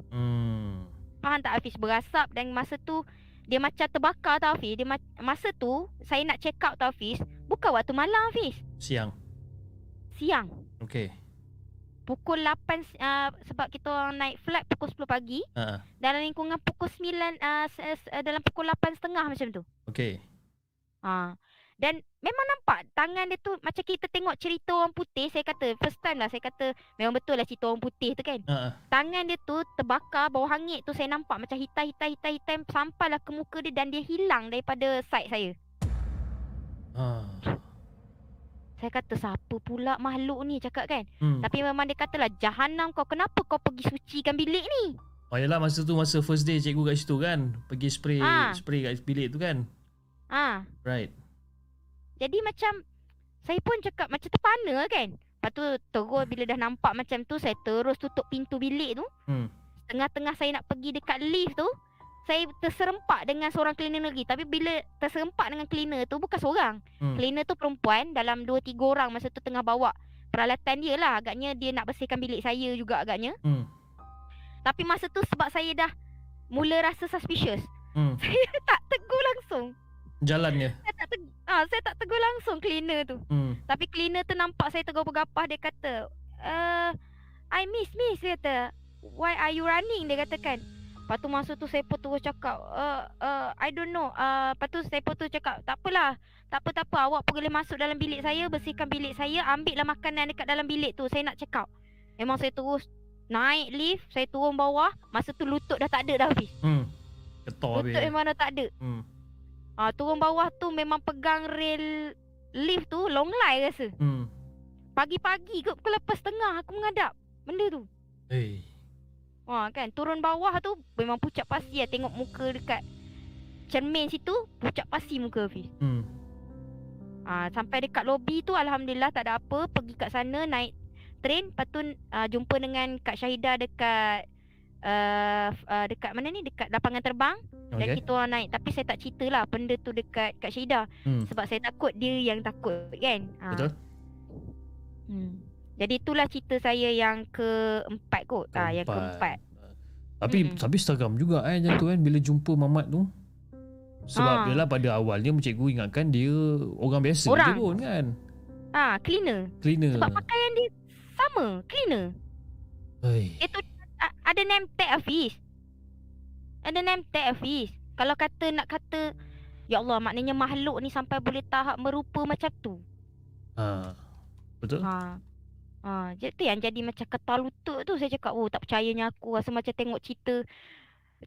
hmm. faham tak Hafiz? Berasap dan masa tu dia macam terbakar tau Hafiz. Dia ma- masa tu saya nak check out tau Hafiz. Bukan waktu malam Hafiz. Siang. Siang Okey. pukul 8 uh, sebab kita orang naik flight pukul 10 pagi Ha. dalam lingkungan pukul 9 uh, se- uh, dalam pukul 8 setengah macam tu. Okey. Ha. Dan memang nampak tangan dia tu macam kita tengok cerita orang putih saya kata first time lah saya kata memang betul lah cerita orang putih tu kan. Ha. Tangan dia tu terbakar bawah hangit tu saya nampak macam hitam hitam hitam hitam sampailah ke muka dia dan dia hilang daripada sight saya. Ha. Saya kata siapa pula makhluk ni cakap kan. Hmm. Tapi memang dia katalah jahanam kau kenapa kau pergi sucikan bilik ni? Oh yalah masa tu masa first day cikgu kat situ kan. Pergi spray Ha. spray kat bilik tu kan. Ha. Right. Jadi macam saya pun cakap macam terpana kan. Lepas tu terus bila dah nampak macam tu saya terus tutup pintu bilik tu. Hmm. Tengah-tengah saya nak pergi dekat lift tu saya terserempak dengan seorang cleaner lagi. Tapi bila terserempak dengan cleaner tu bukan seorang. Hmm. Cleaner tu perempuan dalam 2 3 orang masa tu tengah bawa peralatan dia lah. Agaknya dia nak bersihkan bilik saya juga agaknya. Hmm. Tapi masa tu sebab saya dah mula rasa suspicious. Hmm. [LAUGHS] Saya tak tegur langsung. Jalannya. Saya tak tegur, ah, saya tak tegur langsung cleaner tu. Hmm. Tapi cleaner tu nampak saya tegur bergapah dia kata, "Uh, I miss miss dia kata. Why are you running?" dia katakan. Lepas tu masa tu saya pun terus cakap, uh, uh, I don't know. Uh, lepas tu saya pun terus cakap, tak apalah. Tak apa, tak apa. Awak boleh masuk dalam bilik saya, bersihkan bilik saya, ambil lah makanan dekat dalam bilik tu. Saya nak check out. Memang saya terus naik lift, saya turun bawah. Masa tu lutut dah tak ada dah habis. Hmm. Ketor habis. Lutut memang dah tak ada. Hmm. Ah, turun bawah tu memang pegang rail lift tu long lie rasa. Hmm. Pagi-pagi kot pukul lepas setengah aku mengadap benda tu. Hey. Wah kan turun bawah tu memang pucat pasi lah tengok muka dekat cermin situ pucat pasi muka Hafiz. Hmm. Ah sampai dekat lobi tu alhamdulillah tak ada apa pergi kat sana naik train lepas tu uh, jumpa dengan Kak Syahidah dekat uh, uh, dekat mana ni dekat lapangan terbang dan Okay. kita orang naik tapi saya tak cerita lah benda tu dekat Kak Syahidah Hmm. sebab saya takut dia yang takut kan. Ah. Betul. Hmm. Jadi itulah cerita saya yang keempat kot. Ah yang Keempat. keempat. Tapi Mm-mm. tapi seram juga eh macam tu kan bila jumpa Mamat tu. Sebab Ha. pada awalnya cikgu ingatkan dia orang biasa Orang. je pun kan. Ah cleaner. Cleaner. Sebab pakaian dia sama, cleaner. Hai. Dia tu a- ada name tag Hafiz. Ada name tag Hafiz. Kalau kata nak kata Ya Allah maknanya makhluk ni sampai boleh tahap merupa macam tu. Ha. Betul? Ha. Ha, tu yang jadi macam ketar lutut tu saya cakap, oh tak percayanya aku rasa macam tengok cerita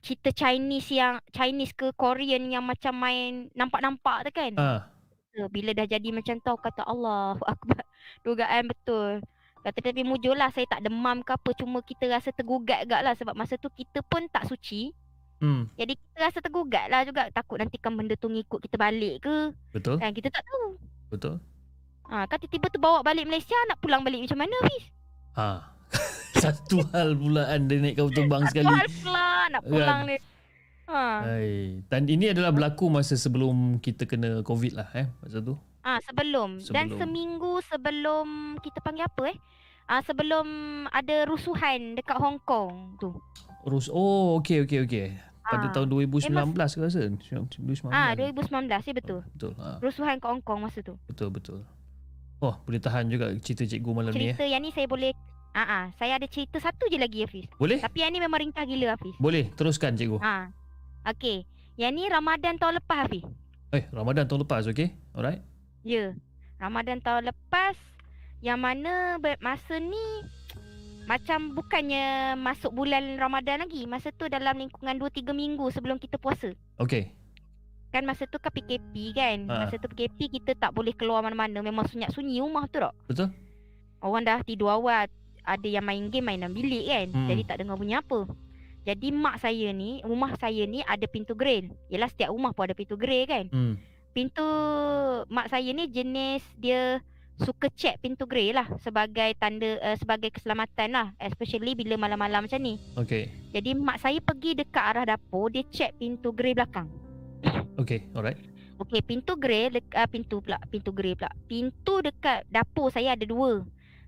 cerita Chinese yang Chinese ke Korean yang macam main nampak-nampak tu kan. Ha. Uh, bila dah jadi macam tu aku kata Allah [LAUGHS] akbar. Dugaan betul. Kata tapi mujur lah saya tak demam ke apa cuma kita rasa tergugat agak lah sebab masa tu kita pun tak suci. Hmm. Jadi kita rasa tergugat lah juga takut nanti kan benda tu ngikut kita balik ke. Betul? Kan kita tak tahu. Betul? Ha, kan tiba-tiba tu bawa balik Malaysia nak pulang balik macam mana Hafiz? Ha. [LAUGHS] Satu hal pula anda naik kapal terbang Tak sekali. tahu hal pula nak pulang Kan? ni. Ha. Hai. Dan ini adalah berlaku masa sebelum kita kena COVID lah eh masa tu. Ah sebelum. Dan Sebelum. seminggu sebelum kita panggil apa eh? Ah sebelum ada rusuhan dekat Hong Kong tu. Urus oh okey okey okey. Pada Ah. tahun 2019 Memang- ke rasa? 2019. Ah 2019 ya betul. Betul. Ha. Rusuhan kat Hong Kong masa tu. Betul betul. Oh, boleh tahan juga cerita cikgu malam ni eh. Cerita yang ni saya boleh Ah ah, saya ada cerita satu je lagi Hafiz. Boleh? Tapi yang ni memang ringkas gila Hafiz. Boleh, teruskan cikgu. Ha. Okey. Yang ni Ramadan tahun lepas Hafiz. Eh, Ramadan tahun lepas okey? Alright. Ya. Ramadan tahun lepas yang mana masa ni macam bukannya masuk bulan Ramadan lagi. Masa tu dalam lingkungan 2-3 minggu sebelum kita puasa. Okey. Kan masa tu kan PKP kan. Ha. Masa tu PKP kita tak boleh keluar mana-mana. Memang sunyi-sunyi rumah tu tak? Betul? Orang dah tidur awal. Ada yang main game main dalam bilik kan. Hmm. Jadi tak dengar bunyi apa. Jadi mak saya ni, rumah saya ni ada pintu grill. Yelah setiap rumah pun ada pintu grill kan. Hmm. Pintu mak saya ni jenis dia suka check pintu grill lah sebagai tanda uh, sebagai keselamatan lah especially bila malam-malam macam ni. Okey. Jadi mak saya pergi dekat arah dapur dia check pintu grill belakang. Okey, alright. Okey, pintu grill dek, uh, pintu pula, pintu grill pula. Pintu dekat dapur saya ada dua.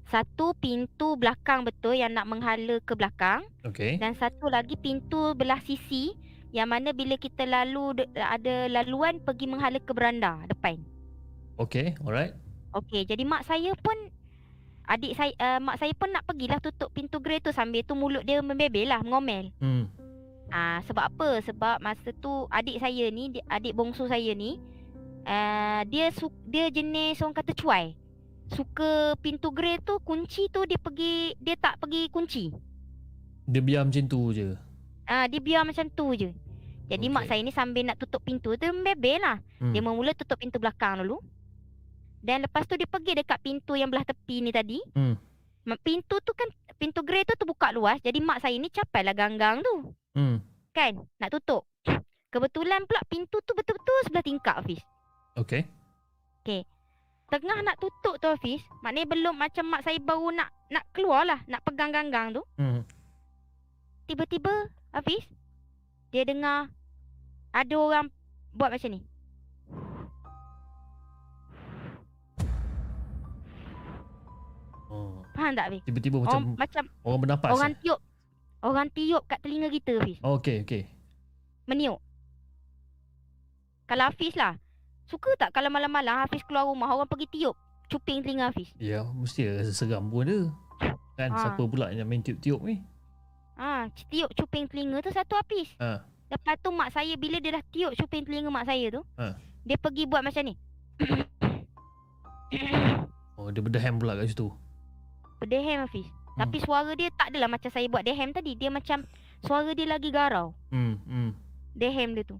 Satu pintu belakang betul yang nak menghala ke belakang Okey. dan satu lagi pintu belah sisi yang mana bila kita lalu de- ada laluan pergi menghala ke beranda depan. Okey, alright. Okey, jadi mak saya pun adik saya uh, mak saya pun nak pergilah tutup pintu grill tu sambil tu mulut dia membebel lah, mengomel. Hmm. Ah sebab apa? Sebab masa tu adik saya ni, di- adik bongsu saya ni uh, dia su- dia jenis orang kata cuai. Suka pintu grill tu kunci tu dia pergi dia tak pergi kunci. Dia biar macam tu je. Ah dia biar macam tu je. Jadi mak Okey. saya ni sambil nak tutup pintu tu membebel lah. Hmm. Dia mula tutup pintu belakang dulu. Dan lepas tu dia pergi dekat pintu yang belah tepi ni tadi. Hmm. Pintu tu kan pintu grey tu terbuka luas. Jadi mak saya ni capailah ganggang tu. Hmm. Kan? Nak tutup. Kebetulan pula pintu tu betul-betul sebelah tingkap Hafiz. Okey. Tengah nak tutup tu Hafiz. Maknanya belum macam mak saya baru nak nak keluar lah. Nak pegang ganggang tu. Hmm. Tiba-tiba Hafiz. Dia dengar ada orang buat macam ni. Oh. Faham tak Hafiz? Tiba-tiba Macam, macam orang, macam orang bernafas. orang eh? tiup. Orang tiup kat telinga kita Hafiz. Oh, okey, okey. Meniup. Kalau Hafiz lah. Suka tak kalau malam-malam Hafiz keluar rumah orang pergi tiup. Cuping telinga Hafiz. Ya, mesti rasa seram pun ada. Kan Ha. siapa pula yang main tiup-tiup ni? Ha, tiup cuping telinga tu satu Hafiz. Ha. Lepas tu mak saya bila dia dah tiup cuping telinga mak saya tu. Ha. Dia pergi buat macam ni. [COUGHS] Oh, dia berdehem pula kat situ. Berdehem Hafiz. Hmm. Tapi suara dia tak adalah macam saya buat dehem tadi. Dia macam suara dia lagi garau. Hmm, hmm. Dehem dia tu.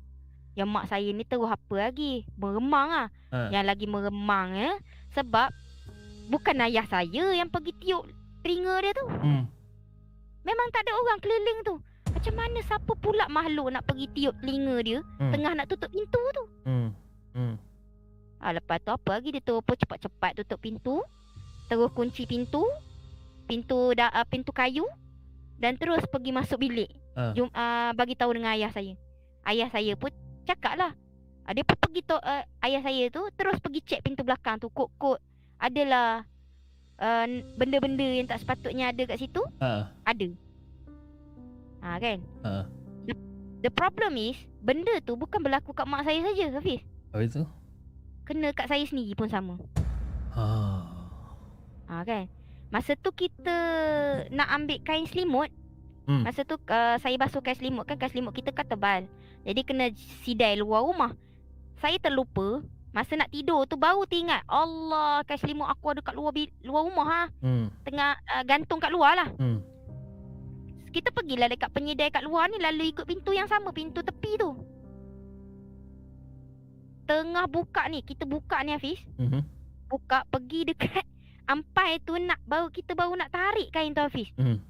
Yang mak saya ni terus apa lagi? Meremang lah. Ha. Yang lagi meremang ya. Sebab bukan ayah saya yang pergi tiup telinga dia tu. Hmm. Memang tak ada orang keliling tu. Macam mana siapa pula makhluk nak pergi tiup telinga dia Hmm. tengah nak tutup pintu tu. Hmm. Hmm. Ha, lepas tu apa lagi dia apa cepat-cepat tutup pintu. Terus kunci pintu. Pintu dah uh, pintu kayu dan terus pergi masuk bilik. Ah. Jum uh, bagi tahu dengan ayah saya. Ayah saya pun cakap lah. Uh, dia pun pergi tu uh, ayah saya tu terus pergi cek pintu belakang tu kod-kod adalah uh, benda-benda yang tak sepatutnya ada kat situ Ha. ada. Ha kan? Ha. The, the problem is benda tu bukan berlaku kat mak saya saja Hafiz. Apa itu? Kena kat saya sendiri pun sama. Ha. Ha kan? Masa tu kita nak ambil kain selimut. Hmm. Masa tu uh, saya basuh kain selimut kan kain selimut kita kan tebal. Jadi kena sidai luar rumah. Saya terlupa masa nak tidur tu baru teringat Allah kain selimut aku ada kat luar bil- luar rumah ha. Hmm. Tengah uh, gantung kat luar lah. Hmm. Kita pergilah dekat penyedai kat luar ni lalu ikut pintu yang sama pintu tepi tu. Tengah buka ni kita buka ni Hafiz. Mhm. Buka pergi dekat ampai tu nak baru kita baru nak tarik kain tu Hafiz. Hmm.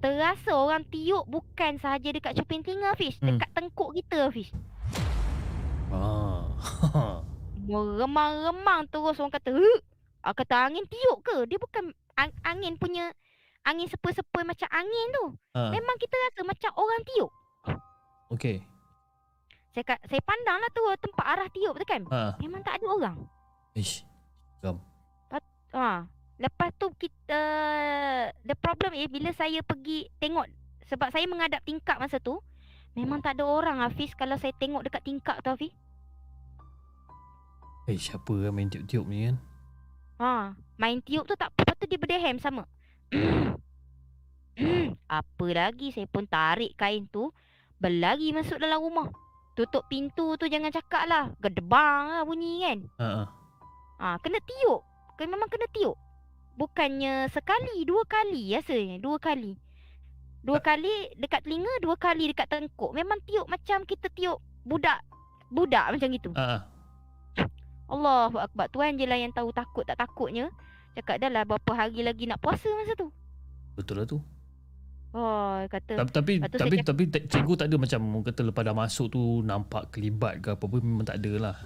Terasa orang tiup bukan sahaja dekat cuping telinga Hafiz. Hmm. Dekat tengkuk kita Hafiz. Ah. [LAUGHS] Meremang-remang terus orang kata, "Huh?" Ah, kata angin tiup ke? Dia bukan ang- angin punya angin sepoi-sepoi macam angin tu. ha. Memang kita rasa macam orang tiup. Okey. Saya saya pandang lah tu tempat arah tiup tu kan. Ha. Memang tak ada orang. Ish. Ha. Lepas tu kita the problem is bila saya pergi tengok sebab saya menghadap tingkap masa tu memang tak ada orang Hafiz kalau saya tengok dekat tingkap tu Hafiz. Eh, siapa yang main tiup-tiup ni kan? Ha, main tiup tu tak apa lepas tu dia berdehem sama. [COUGHS] apa lagi saya pun tarik kain tu berlari masuk dalam rumah. Tutup pintu tu jangan cakap lah. Gedebang lah bunyi kan. Ha. ha. Ha, kena tiup. Kena memang kena tiup. bukannya sekali, dua kali rasanya, dua kali. Dua kali dekat telinga, dua kali dekat tengkuk. Memang tiup macam kita tiup budak budak macam gitu. Ah, ah. Allahu akbar. Tuan je lah yang tahu takut tak takutnya. Cakap dah lah berapa hari lagi nak puasa masa tu. betul lah tu. Oh, kata Tapi tapi tapi, tapi tak- cikgu tak ada macam kata lepas dah masuk tu nampak kelibat ke apa pun memang tak ada lah.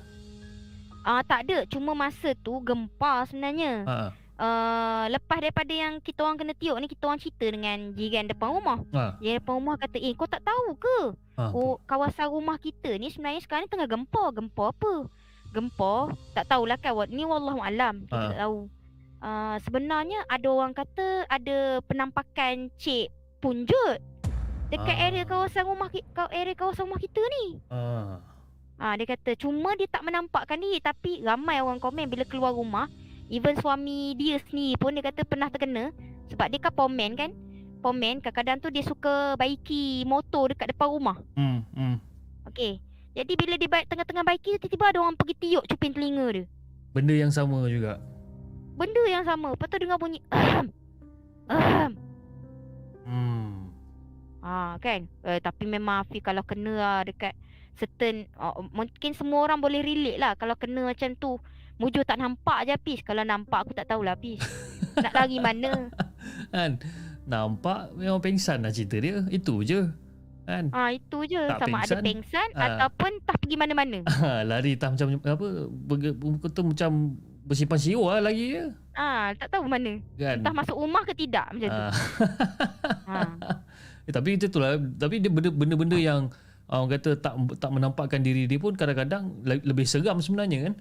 Ah tak ada, cuma masa tu gempa sebenarnya. Ha. Uh, lepas daripada yang kita orang kena tiup ni kita orang cerita dengan jiran depan rumah. Ha. Jiran depan rumah kata, "Eh, kau tak tahu ke? Ha. Oh, kawasan rumah kita ni sebenarnya sekarang ni tengah gempa. Gempa apa? Gempa, tak tahulah kan. Ni wallahu alam. Kita Ha. tak tahu. Uh, sebenarnya ada orang kata ada penampakan cik punjut dekat Ah. area kawasan rumah kau area kawasan rumah kita ni. Ah. Ah dia kata cuma dia tak menampakkan diri tapi ramai orang komen bila keluar rumah even suami dia sendiri pun dia kata pernah terkena sebab dia kan pomen kan. Pomen kadang-kadang tu dia suka baiki motor dekat depan rumah. Hmm, hmm. Okey. Jadi bila dia baik tengah-tengah baiki tiba-tiba ada orang pergi tiup cuping telinga dia. Benda yang sama juga. Benda yang sama. Lepas tu dengar bunyi. Hmm. Ah kan. Eh, tapi memang Afi kalau kena lah dekat certain uh, mungkin semua orang boleh relate lah kalau kena macam tu. Mujur tak nampak je Apis. Kalau nampak aku tak tahulah Apis. Nak lari mana? [LAUGHS] Kan? Nampak memang pengsan lah cerita dia. Itu je. Kan? Ah itu je Tak sama ada pengsan. pengsan Ah. ataupun tak pergi mana-mana. [LAUGHS] lari tak macam apa berge- kata macam bersimpan siur lah lagi dia. Ah tak tahu mana. Kan? Entah masuk rumah ke tidak macam tu. Ah. Ah. [LAUGHS] Eh, tapi itu tu lah. Tapi dia benda- benda-benda yang orang kata tak tak menampakkan diri dia pun kadang-kadang le- lebih seram sebenarnya kan?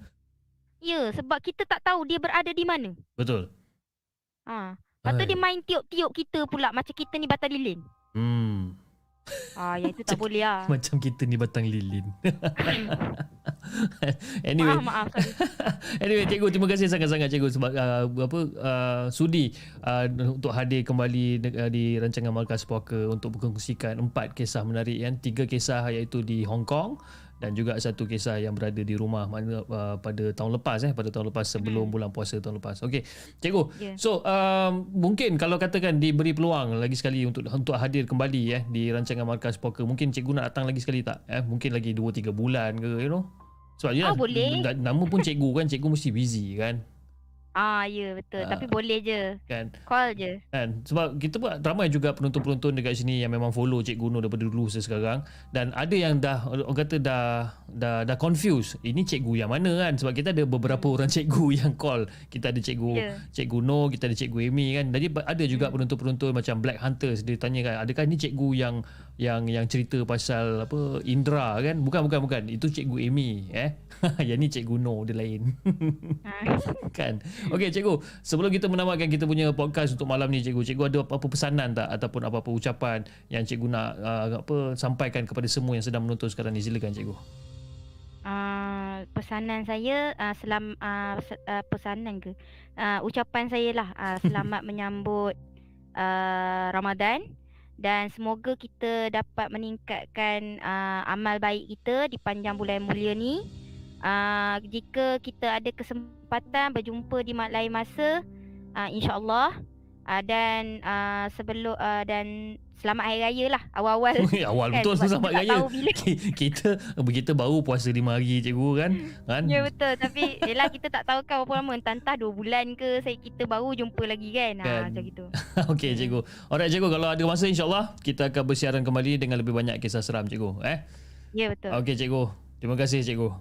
Ya sebab kita tak tahu dia berada di mana. Betul. Ha. Lepas tu dia main tiup-tiup kita pula macam kita ni batal lilin. Hmm. Ah yang itu tak boleh lah. Macam kita ni batang lilin. [LAUGHS] anyway, Maaf maaf [LAUGHS] anyway cikgu terima kasih sangat-sangat cikgu sebab uh, apa uh, sudi uh, untuk hadir kembali uh, di rancangan Markas Puaka untuk berkongsikan empat kisah menarik yang tiga kisah iaitu di Hong Kong dan juga satu kisah yang berada di rumah mana uh, pada tahun lepas eh pada tahun lepas sebelum bulan puasa tahun lepas. Okey. Cikgu. Ya. So um, mungkin kalau katakan diberi peluang lagi sekali untuk untuk hadir kembali eh di rancangan Markas Poker mungkin cikgu nak datang lagi sekali tak? Eh mungkin lagi 2 3 bulan ke you know. Sebab Ah, boleh. na- nama pun cikgu kan cikgu mesti busy kan. Ah ya betul Ah. tapi boleh je. Kan? Call je. Kan? Sebab kita pun ramai juga penonton-penonton dekat sini yang memang follow Cikgu Nur daripada dulu sampai sekarang dan ada yang dah orang kata dah dah dah confuse. Ini cikgu yang mana kan? Sebab kita ada beberapa orang cikgu yang call. Kita ada cikgu Ya. Cikgu Nur, kita ada Cikgu Amy kan. Jadi ada juga penonton-penonton macam Black Hunters dia tanya kan, adakah ni cikgu yang yang yang cerita pasal apa Indra kan? Bukan bukan bukan. Itu Cikgu Amy eh. [LAUGHS] yang ni Cikgu Nur dia lain. [LAUGHS] Kan. Okey cikgu, sebelum kita menamatkan kita punya podcast untuk malam ni cikgu, cikgu ada apa-apa pesanan tak ataupun apa-apa ucapan yang cikgu nak uh, apa sampaikan kepada semua yang sedang menonton sekarang ni silakan cikgu. Ah, pesanan saya uh, selam uh, uh, pesanan ke uh, ucapan saya lah uh, [LAUGHS] selamat menyambut uh, Ramadan dan semoga kita dapat meningkatkan uh, amal baik kita di panjang bulan mulia ni. Uh, jika kita ada kesempatan berjumpa di lain masa uh, insyaallah. Uh, dan uh, sebelum uh, dan selamat hari raya lah awal-awal [LAUGHS] Awal kan, betul selamat kita tak raya. kita kita baru puasa 5 hari cikgu kan. Kan? Ya betul tapi yelah kita tak tahu kan berapa lama entah-entah 2 bulan ke saya kita baru jumpa lagi kan. Kan. Ha macam gitu. [LAUGHS] Okey cikgu. Alright cikgu kalau ada masa insyaallah kita akan bersiaran kembali dengan lebih banyak kisah seram cikgu eh. Ya betul. Okey cikgu. Terima kasih cikgu.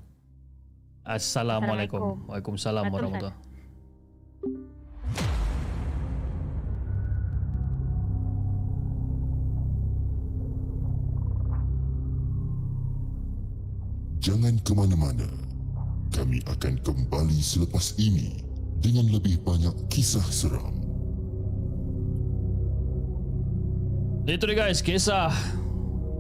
Assalamualaikum. Assalamualaikum. Waalaikumsalam Waalaikumsalam. warahmatullahi. Jangan ke mana-mana. Kami akan kembali selepas ini dengan lebih banyak kisah seram. Itu dia guys, kisah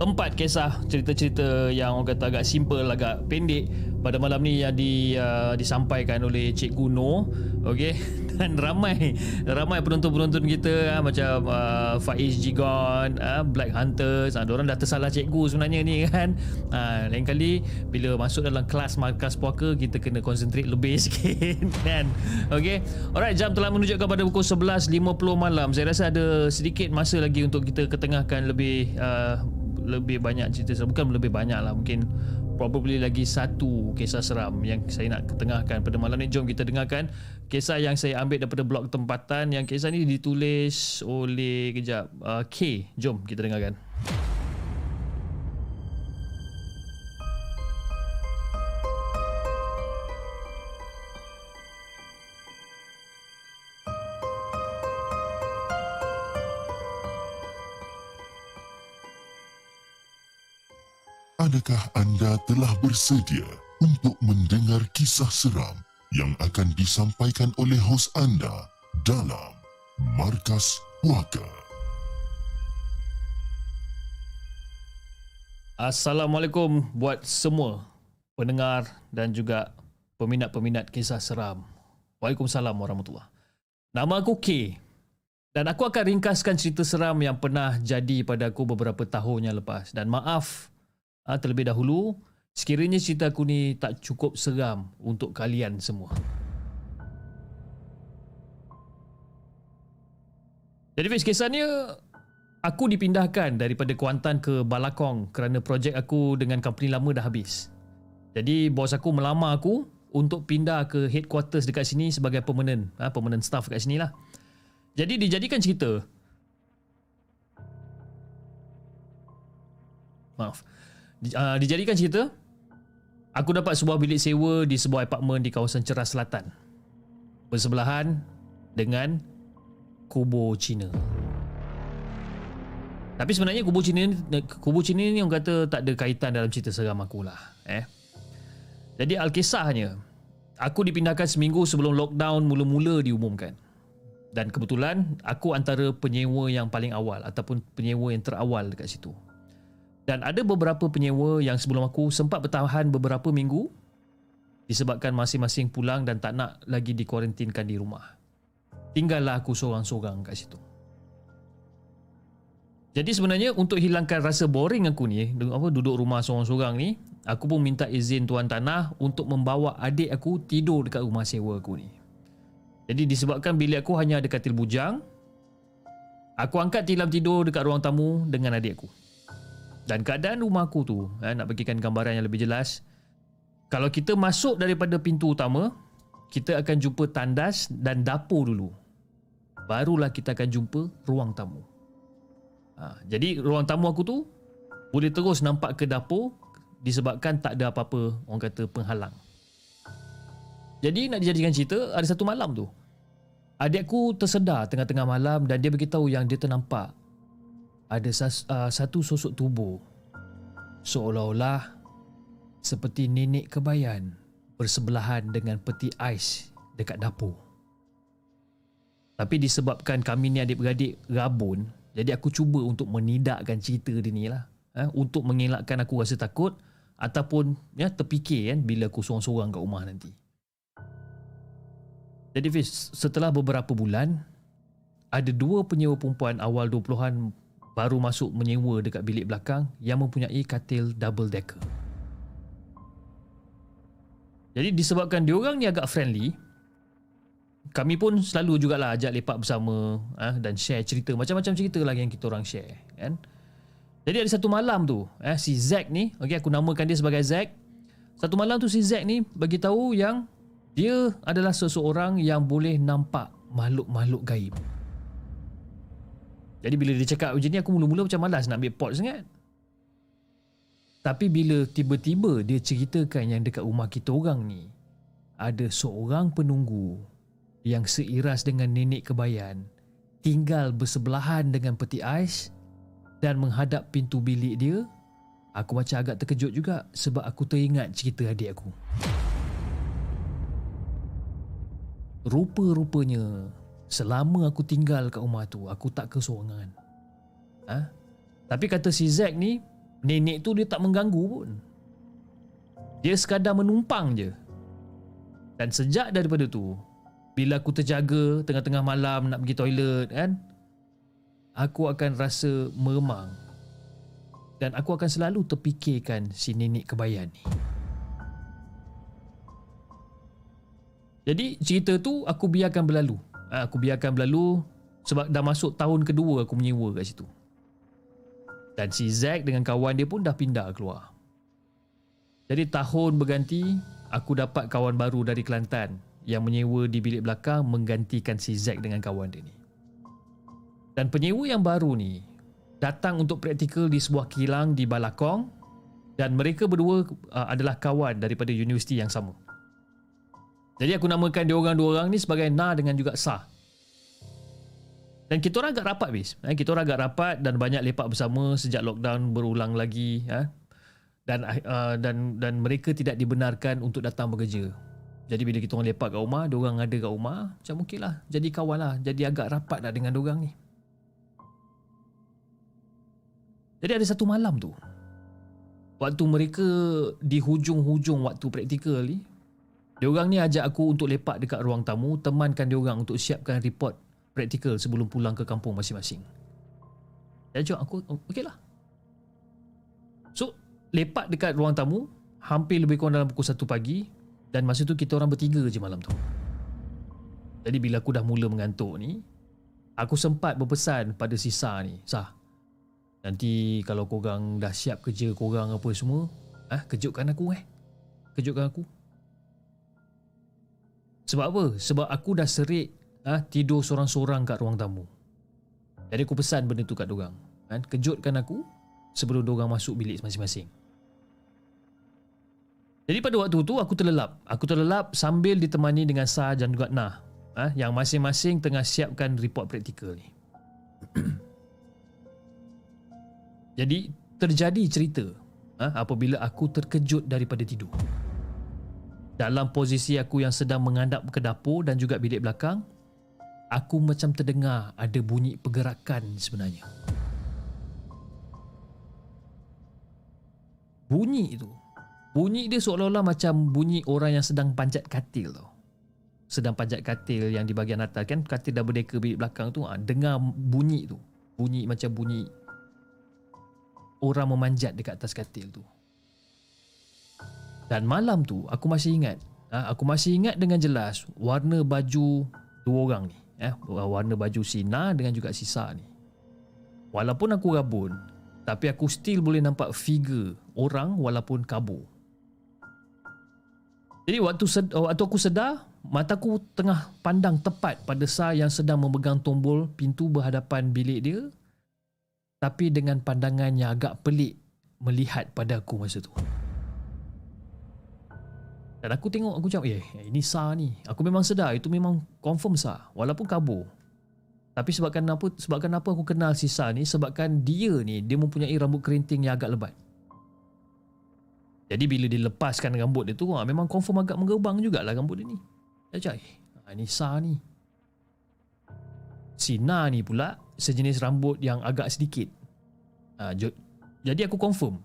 empat kisah cerita-cerita yang orang kata agak simple, agak pendek pada malam ni yang di, uh, disampaikan oleh Cikgu Noh. Okey. Dan ramai ramai penonton-penonton kita ha, macam uh, Faiz Jigon, uh, Black Hunters, uh, orang dah tersalah cikgu sebenarnya ni kan. Uh, lain kali bila masuk dalam kelas markas puaka kita kena concentrate lebih [LAUGHS] sikit kan. Okey. Alright, jam telah menunjukkan pada pukul 11.50 malam. Saya rasa ada sedikit masa lagi untuk kita ketengahkan lebih uh, lebih banyak cerita bukan lebih banyak lah mungkin probably lagi satu kisah seram yang saya nak ketengahkan pada malam ni jom kita dengarkan kisah yang saya ambil daripada blog tempatan yang kisah ni ditulis oleh kejap uh, K. Jom kita dengarkan. Adakah anda telah bersedia untuk mendengar kisah seram yang akan disampaikan oleh hos anda dalam Markas Puaka? Assalamualaikum buat semua pendengar dan juga peminat-peminat kisah seram. Waalaikumsalam warahmatullahi Nama aku K dan aku akan ringkaskan cerita seram yang pernah jadi pada aku beberapa tahun yang lepas. Dan maaf uh, terlebih dahulu sekiranya cerita aku ni tak cukup seram untuk kalian semua. Jadi Fiz, kisahnya aku dipindahkan daripada Kuantan ke Balakong kerana projek aku dengan company lama dah habis. Jadi bos aku melamar aku untuk pindah ke headquarters dekat sini sebagai permanent, ha, permanent staff dekat sini lah. Jadi dijadikan cerita. Maaf uh, dijadikan cerita aku dapat sebuah bilik sewa di sebuah apartmen di kawasan Ceras Selatan. Bersebelahan dengan kubur Cina. Tapi sebenarnya kubur Cina ni kubur Cina ni orang kata tak ada kaitan dalam cerita seram aku lah eh. Jadi alkisahnya aku dipindahkan seminggu sebelum lockdown mula-mula diumumkan. Dan kebetulan aku antara penyewa yang paling awal ataupun penyewa yang terawal dekat situ dan ada beberapa penyewa yang sebelum aku sempat bertahan beberapa minggu disebabkan masing-masing pulang dan tak nak lagi dikuarantinkan di rumah. Tinggallah aku seorang-seorang kat situ. Jadi sebenarnya untuk hilangkan rasa boring aku ni, apa duduk rumah seorang-seorang ni, aku pun minta izin tuan tanah untuk membawa adik aku tidur dekat rumah sewa aku ni. Jadi disebabkan bilik aku hanya ada katil bujang, aku angkat tilam tidur dekat ruang tamu dengan adik aku. Dan keadaan rumah aku tu eh, Nak bagikan gambaran yang lebih jelas Kalau kita masuk daripada pintu utama Kita akan jumpa tandas dan dapur dulu. Barulah kita akan jumpa ruang tamu. Ha, Jadi ruang tamu aku tu Boleh terus nampak ke dapur Disebabkan tak ada apa-apa Orang kata penghalang. Jadi nak dijadikan cerita Ada satu malam tu Adikku tersedar tengah-tengah malam Dan dia beritahu yang dia ternampak ada sas, uh, satu sosok tubuh seolah-olah seperti nenek kebayan bersebelahan dengan peti ais dekat dapur. Tapi disebabkan kami ni adik-beradik rabun, jadi aku cuba untuk menidakkan cerita dia ni lah. Eh, untuk mengelakkan aku rasa takut ataupun ya, terfikir kan bila aku seorang-seorang kat rumah nanti. Jadi Fiz, setelah beberapa bulan, ada dua penyewa perempuan awal 20-an baru masuk menyewa dekat bilik belakang yang mempunyai katil double decker. Jadi disebabkan diorang ni agak friendly, kami pun selalu jugalah ajak lepak bersama eh, dan share cerita macam-macam cerita lah yang kita orang share kan. Jadi ada satu malam tu, eh, si Zack ni, okay, aku namakan dia sebagai Zack. Satu malam tu si Zack ni bagi tahu yang dia adalah seseorang yang boleh nampak makhluk-makhluk gaib. Jadi bila dia cakap macam ni aku mula-mula macam malas nak ambil pot sangat. Tapi bila tiba-tiba dia ceritakan yang dekat rumah kita orang ni ada seorang penunggu yang seiras dengan nenek kebayan tinggal bersebelahan dengan peti ais dan menghadap pintu bilik dia aku macam agak terkejut juga sebab aku teringat cerita adik aku. Rupa-rupanya Selama aku tinggal kat rumah tu Aku tak kesorangan. Ha? Tapi kata si Zack ni Nenek tu dia tak mengganggu pun. Dia sekadar menumpang je. Dan sejak daripada tu bila aku terjaga tengah-tengah malam nak pergi toilet kan aku akan rasa meremang. Dan aku akan selalu terfikirkan si nenek kebayan ni. Jadi cerita tu aku biarkan berlalu aku biarkan berlalu sebab dah masuk tahun kedua aku menyewa kat situ dan si Zack dengan kawan dia pun dah pindah keluar jadi tahun berganti aku dapat kawan baru dari Kelantan yang menyewa di bilik belakang menggantikan si Zack dengan kawan dia ni. Dan penyewa yang baru ni datang untuk praktikal di sebuah kilang di Balakong dan mereka berdua uh, adalah kawan daripada universiti yang sama. Jadi aku namakan dia orang dua orang ni sebagai Na dengan juga Sa. Dan kita orang agak rapat bis. Eh, kita orang agak rapat dan banyak lepak bersama sejak lockdown berulang lagi. Eh. Dan uh, dan dan mereka tidak dibenarkan untuk datang bekerja. Jadi bila kita orang lepak kat rumah, dia orang ada kat rumah, macam okey lah. Jadi kawan lah. Jadi agak rapat lah dengan dia ni. Jadi ada satu malam tu. Waktu mereka di hujung-hujung waktu praktikal ni, dia orang ni ajak aku untuk lepak dekat ruang tamu, temankan dia orang untuk siapkan report praktikal sebelum pulang ke kampung masing-masing. Dia ajak aku, okey lah. So, lepak dekat ruang tamu, hampir lebih kurang dalam pukul 1 pagi, dan masa tu kita orang bertiga je malam tu. Jadi bila aku dah mula mengantuk ni, aku sempat berpesan pada si Sa ni, Sa, nanti kalau korang dah siap kerja korang apa semua, ah kejutkan aku eh. Kejutkan aku. Sebab apa? Sebab aku dah serik ah tidur seorang-seorang kat ruang tamu. Jadi aku pesan benda tu kat dorang. Kan? Kejutkan aku sebelum dorang masuk bilik masing-masing. Jadi pada waktu tu aku terlelap. Aku terlelap sambil ditemani dengan Sa dan juga Nah. Ha, yang masing-masing tengah siapkan report praktikal ni. [CLEARS THROAT] Jadi terjadi cerita ha, apabila aku terkejut daripada tidur. Dalam posisi aku yang sedang menghadap ke dapur dan juga bilik belakang, aku macam terdengar ada bunyi pergerakan sebenarnya. Bunyi itu Bunyi dia seolah-olah macam bunyi orang yang sedang panjat katil tau. Sedang panjat katil yang di bahagian atas kan katil dah berdeka bilik belakang tu ha, dengar bunyi tu. Bunyi macam bunyi orang memanjat dekat atas katil tu. Dan malam tu aku masih ingat ha, aku masih ingat dengan jelas warna baju dua orang ni eh warna baju Sina dengan juga Sisa ni. Walaupun aku rabun tapi aku still boleh nampak figure orang walaupun kabur. Jadi waktu sed- waktu aku sedar, mataku tengah pandang tepat pada Sa yang sedang memegang tombol pintu berhadapan bilik dia. Tapi dengan pandangan yang agak pelik melihat pada aku masa tu. Dan aku tengok aku cakap, "Eh, ini Sa ni. Aku memang sedar itu memang confirm Sa walaupun kabur." Tapi sebabkan apa sebabkan apa aku kenal si Sa ni sebabkan dia ni dia mempunyai rambut kerinting yang agak lebat. Jadi bila dia lepaskan rambut dia tu ha, Memang confirm agak menggerbang jugalah rambut dia ni Dia cakap ha, Ini Sa ni Sina ni pula Sejenis rambut yang agak sedikit ha, Jadi aku confirm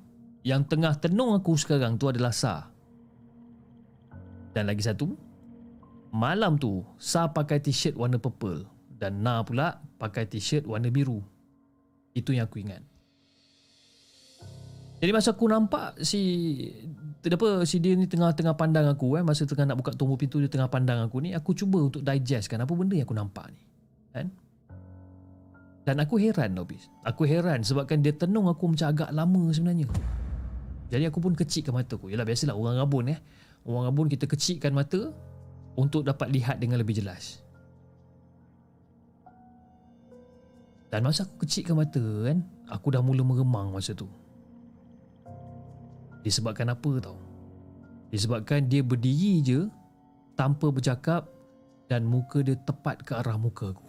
Yang tengah tenung aku sekarang tu adalah Sa Dan lagi satu Malam tu Sa pakai t-shirt warna purple Dan Na pula pakai t-shirt warna biru. Itu yang aku ingat. Jadi masa aku nampak si apa si dia ni tengah-tengah pandang aku eh masa tengah nak buka tombol pintu dia tengah pandang aku ni aku cuba untuk digest kan apa benda yang aku nampak ni kan? Dan aku heran tau bis aku heran sebabkan dia tenung aku macam agak lama sebenarnya. Jadi aku pun kecikkan mata aku. Yalah biasalah orang rabun eh orang rabun kita kecikkan mata untuk dapat lihat dengan lebih jelas dan masa aku kecikkan mata kan aku dah mula meremang masa tu Disebabkan apa tau? Disebabkan dia berdiri je tanpa bercakap dan muka dia tepat ke arah muka aku.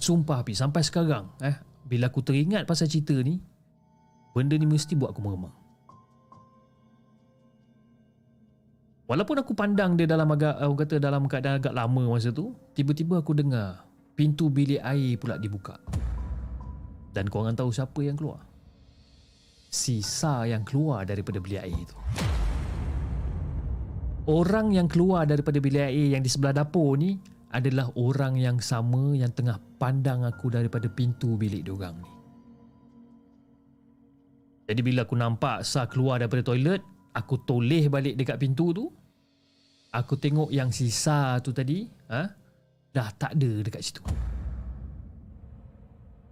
Sumpah Hafiz, sampai sekarang eh, bila aku teringat pasal cerita ni, benda ni mesti buat aku meremang. Walaupun aku pandang dia dalam agak aku kata dalam keadaan agak lama masa tu, tiba-tiba aku dengar pintu bilik air pula dibuka. Dan korang tahu siapa yang keluar? sisa yang keluar daripada bilik air itu. orang yang keluar daripada bilik air yang di sebelah dapur ni adalah orang yang sama yang tengah pandang aku daripada pintu bilik diorang ni. Jadi bila aku nampak Sa keluar daripada toilet, aku toleh balik dekat pintu tu. Aku tengok yang sisa tu tadi, ha? dah tak ada dekat situ.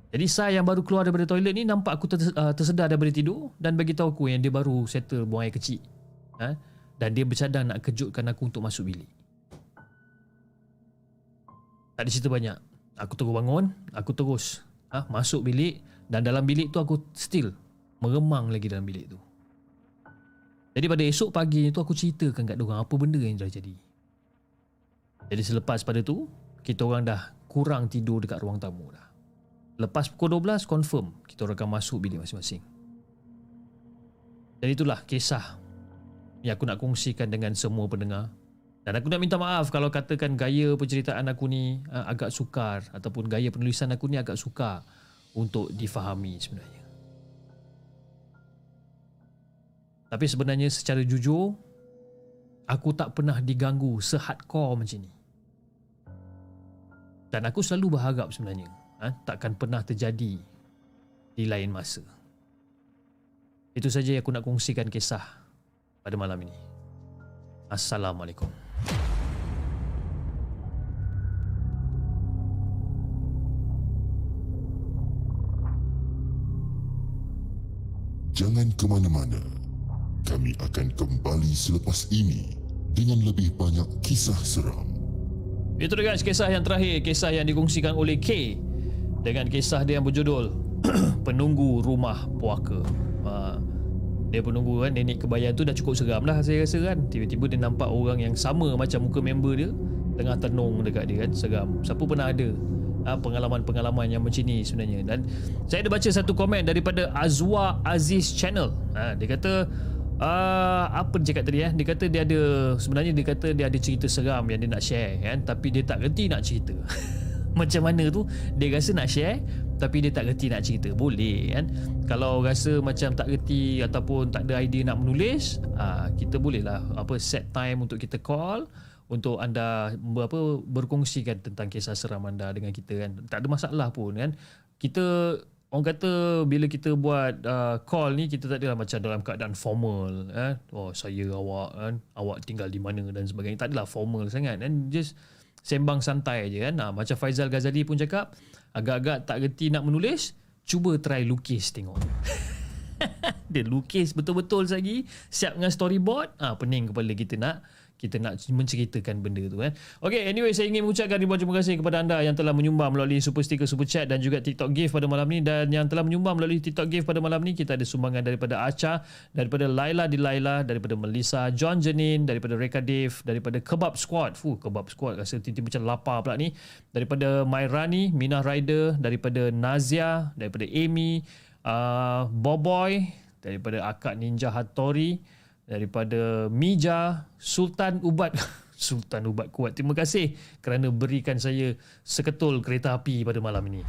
Jadi Sa yang baru keluar daripada toilet ni nampak aku uh, tersedar daripada tidur dan bagi tahu aku yang dia baru settle buang air kecil. Ha? Dan dia bercadang nak kejutkan aku untuk masuk bilik. Tak ada cerita banyak. Aku terus bangun, aku terus ha, masuk bilik dan dalam bilik tu aku still meremang lagi dalam bilik tu. Jadi pada esok pagi tu aku ceritakan kat diorang apa benda yang dah jadi. Jadi selepas pada tu, kita orang dah kurang tidur dekat ruang tamu dah. Lepas pukul 12 confirm kita orang akan masuk bilik masing-masing. Dan itulah kisah yang aku nak kongsikan dengan semua pendengar dan aku nak minta maaf kalau katakan gaya penceritaan aku ni uh, agak sukar ataupun gaya penulisan aku ni agak sukar untuk difahami sebenarnya. Tapi sebenarnya secara jujur aku tak pernah diganggu sehardcore macam ni. Dan aku selalu berharap sebenarnya ha, takkan pernah terjadi di lain masa. Itu saja yang aku nak kongsikan kisah pada malam ini. Assalamualaikum. Jangan ke mana-mana. Kami akan kembali selepas ini dengan lebih banyak kisah seram. Itu dia guys kisah yang terakhir Kisah yang dikongsikan oleh K Dengan kisah dia yang berjudul [CLEARS THROAT] Penunggu Rumah Puaka. Ha, Dia penunggu kan Nenek kebayan tu dah cukup seram lah saya rasa kan. Tiba-tiba dia nampak orang yang sama macam muka member dia Tengah tenung dekat dia kan Seram. Siapa pernah ada ha, Pengalaman-pengalaman yang macam ni sebenarnya. Dan saya ada baca satu komen daripada Azwa Aziz Channel. Ha, Dia kata uh, apa dia cakap tadi eh? Dia kata dia ada sebenarnya dia kata dia ada cerita seram yang dia nak share kan? Tapi dia tak reti nak cerita. [LAUGHS] Macam mana tu? Dia rasa nak share tapi dia tak reti nak cerita. Boleh kan? Kalau rasa macam tak reti ataupun tak ada idea nak menulis uh, kita boleh lah apa set time untuk kita call untuk anda apa berkongsikan tentang kisah seram anda dengan kita kan? Tak ada masalah pun kan? Kita Orang kata bila kita buat uh, call ni kita tak adalah macam dalam keadaan formal eh. Oh saya awak kan. Awak tinggal di mana dan sebagainya. Tak adalah formal sangat dan just sembang santai je kan. Nah, macam Faizal Ghazali pun cakap agak-agak tak reti nak menulis cuba try lukis tengok. [LAUGHS] Dia lukis betul-betul lagi siap dengan storyboard. Ah pening kepala kita nak kita nak menceritakan benda tu kan. Okay, anyway saya ingin mengucapkan ribuan terima kasih kepada anda yang telah menyumbang melalui super sticker, super chat dan juga TikTok gift pada malam ni dan yang telah menyumbang melalui TikTok gift pada malam ni kita ada sumbangan daripada Acha, daripada Laila di Laila, daripada Melissa, John Janin, daripada Reka Dave, daripada Kebab Squad. Fuh, Kebab Squad rasa tiba-tiba macam lapar pula ni. Daripada Mairani, Mina Rider, daripada Nazia, daripada Amy, uh, Boboy, daripada Akak Ninja Hattori, daripada Mija Sultan Ubat [LAUGHS] Sultan Ubat kuat. Terima kasih kerana berikan saya seketul kereta api pada malam ini.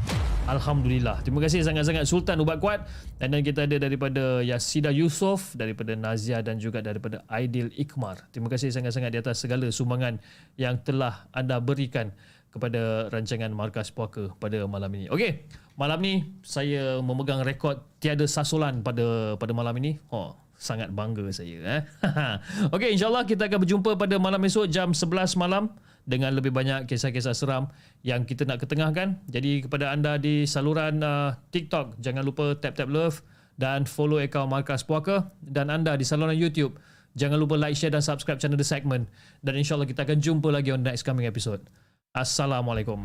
Alhamdulillah. Terima kasih sangat-sangat Sultan Ubat kuat. Dan dan kita ada daripada Yasida Yusof, daripada Nazia dan juga daripada Aidil Ikmar. Terima kasih sangat-sangat di atas segala sumbangan yang telah anda berikan kepada rancangan Markas Puaka pada malam ini. Okey, malam ni saya memegang rekod tiada sasolan pada pada malam ini. Oh, sangat bangga saya eh. [LAUGHS] Okey insyaallah kita akan berjumpa pada malam esok jam 11 malam dengan lebih banyak kisah-kisah seram yang kita nak ketengahkan. Jadi kepada anda di saluran uh, TikTok jangan lupa tap tap love dan follow akaun Markas Puaka dan anda di saluran YouTube jangan lupa like share dan subscribe channel The Segment dan insyaallah kita akan jumpa lagi on next coming episode. Assalamualaikum.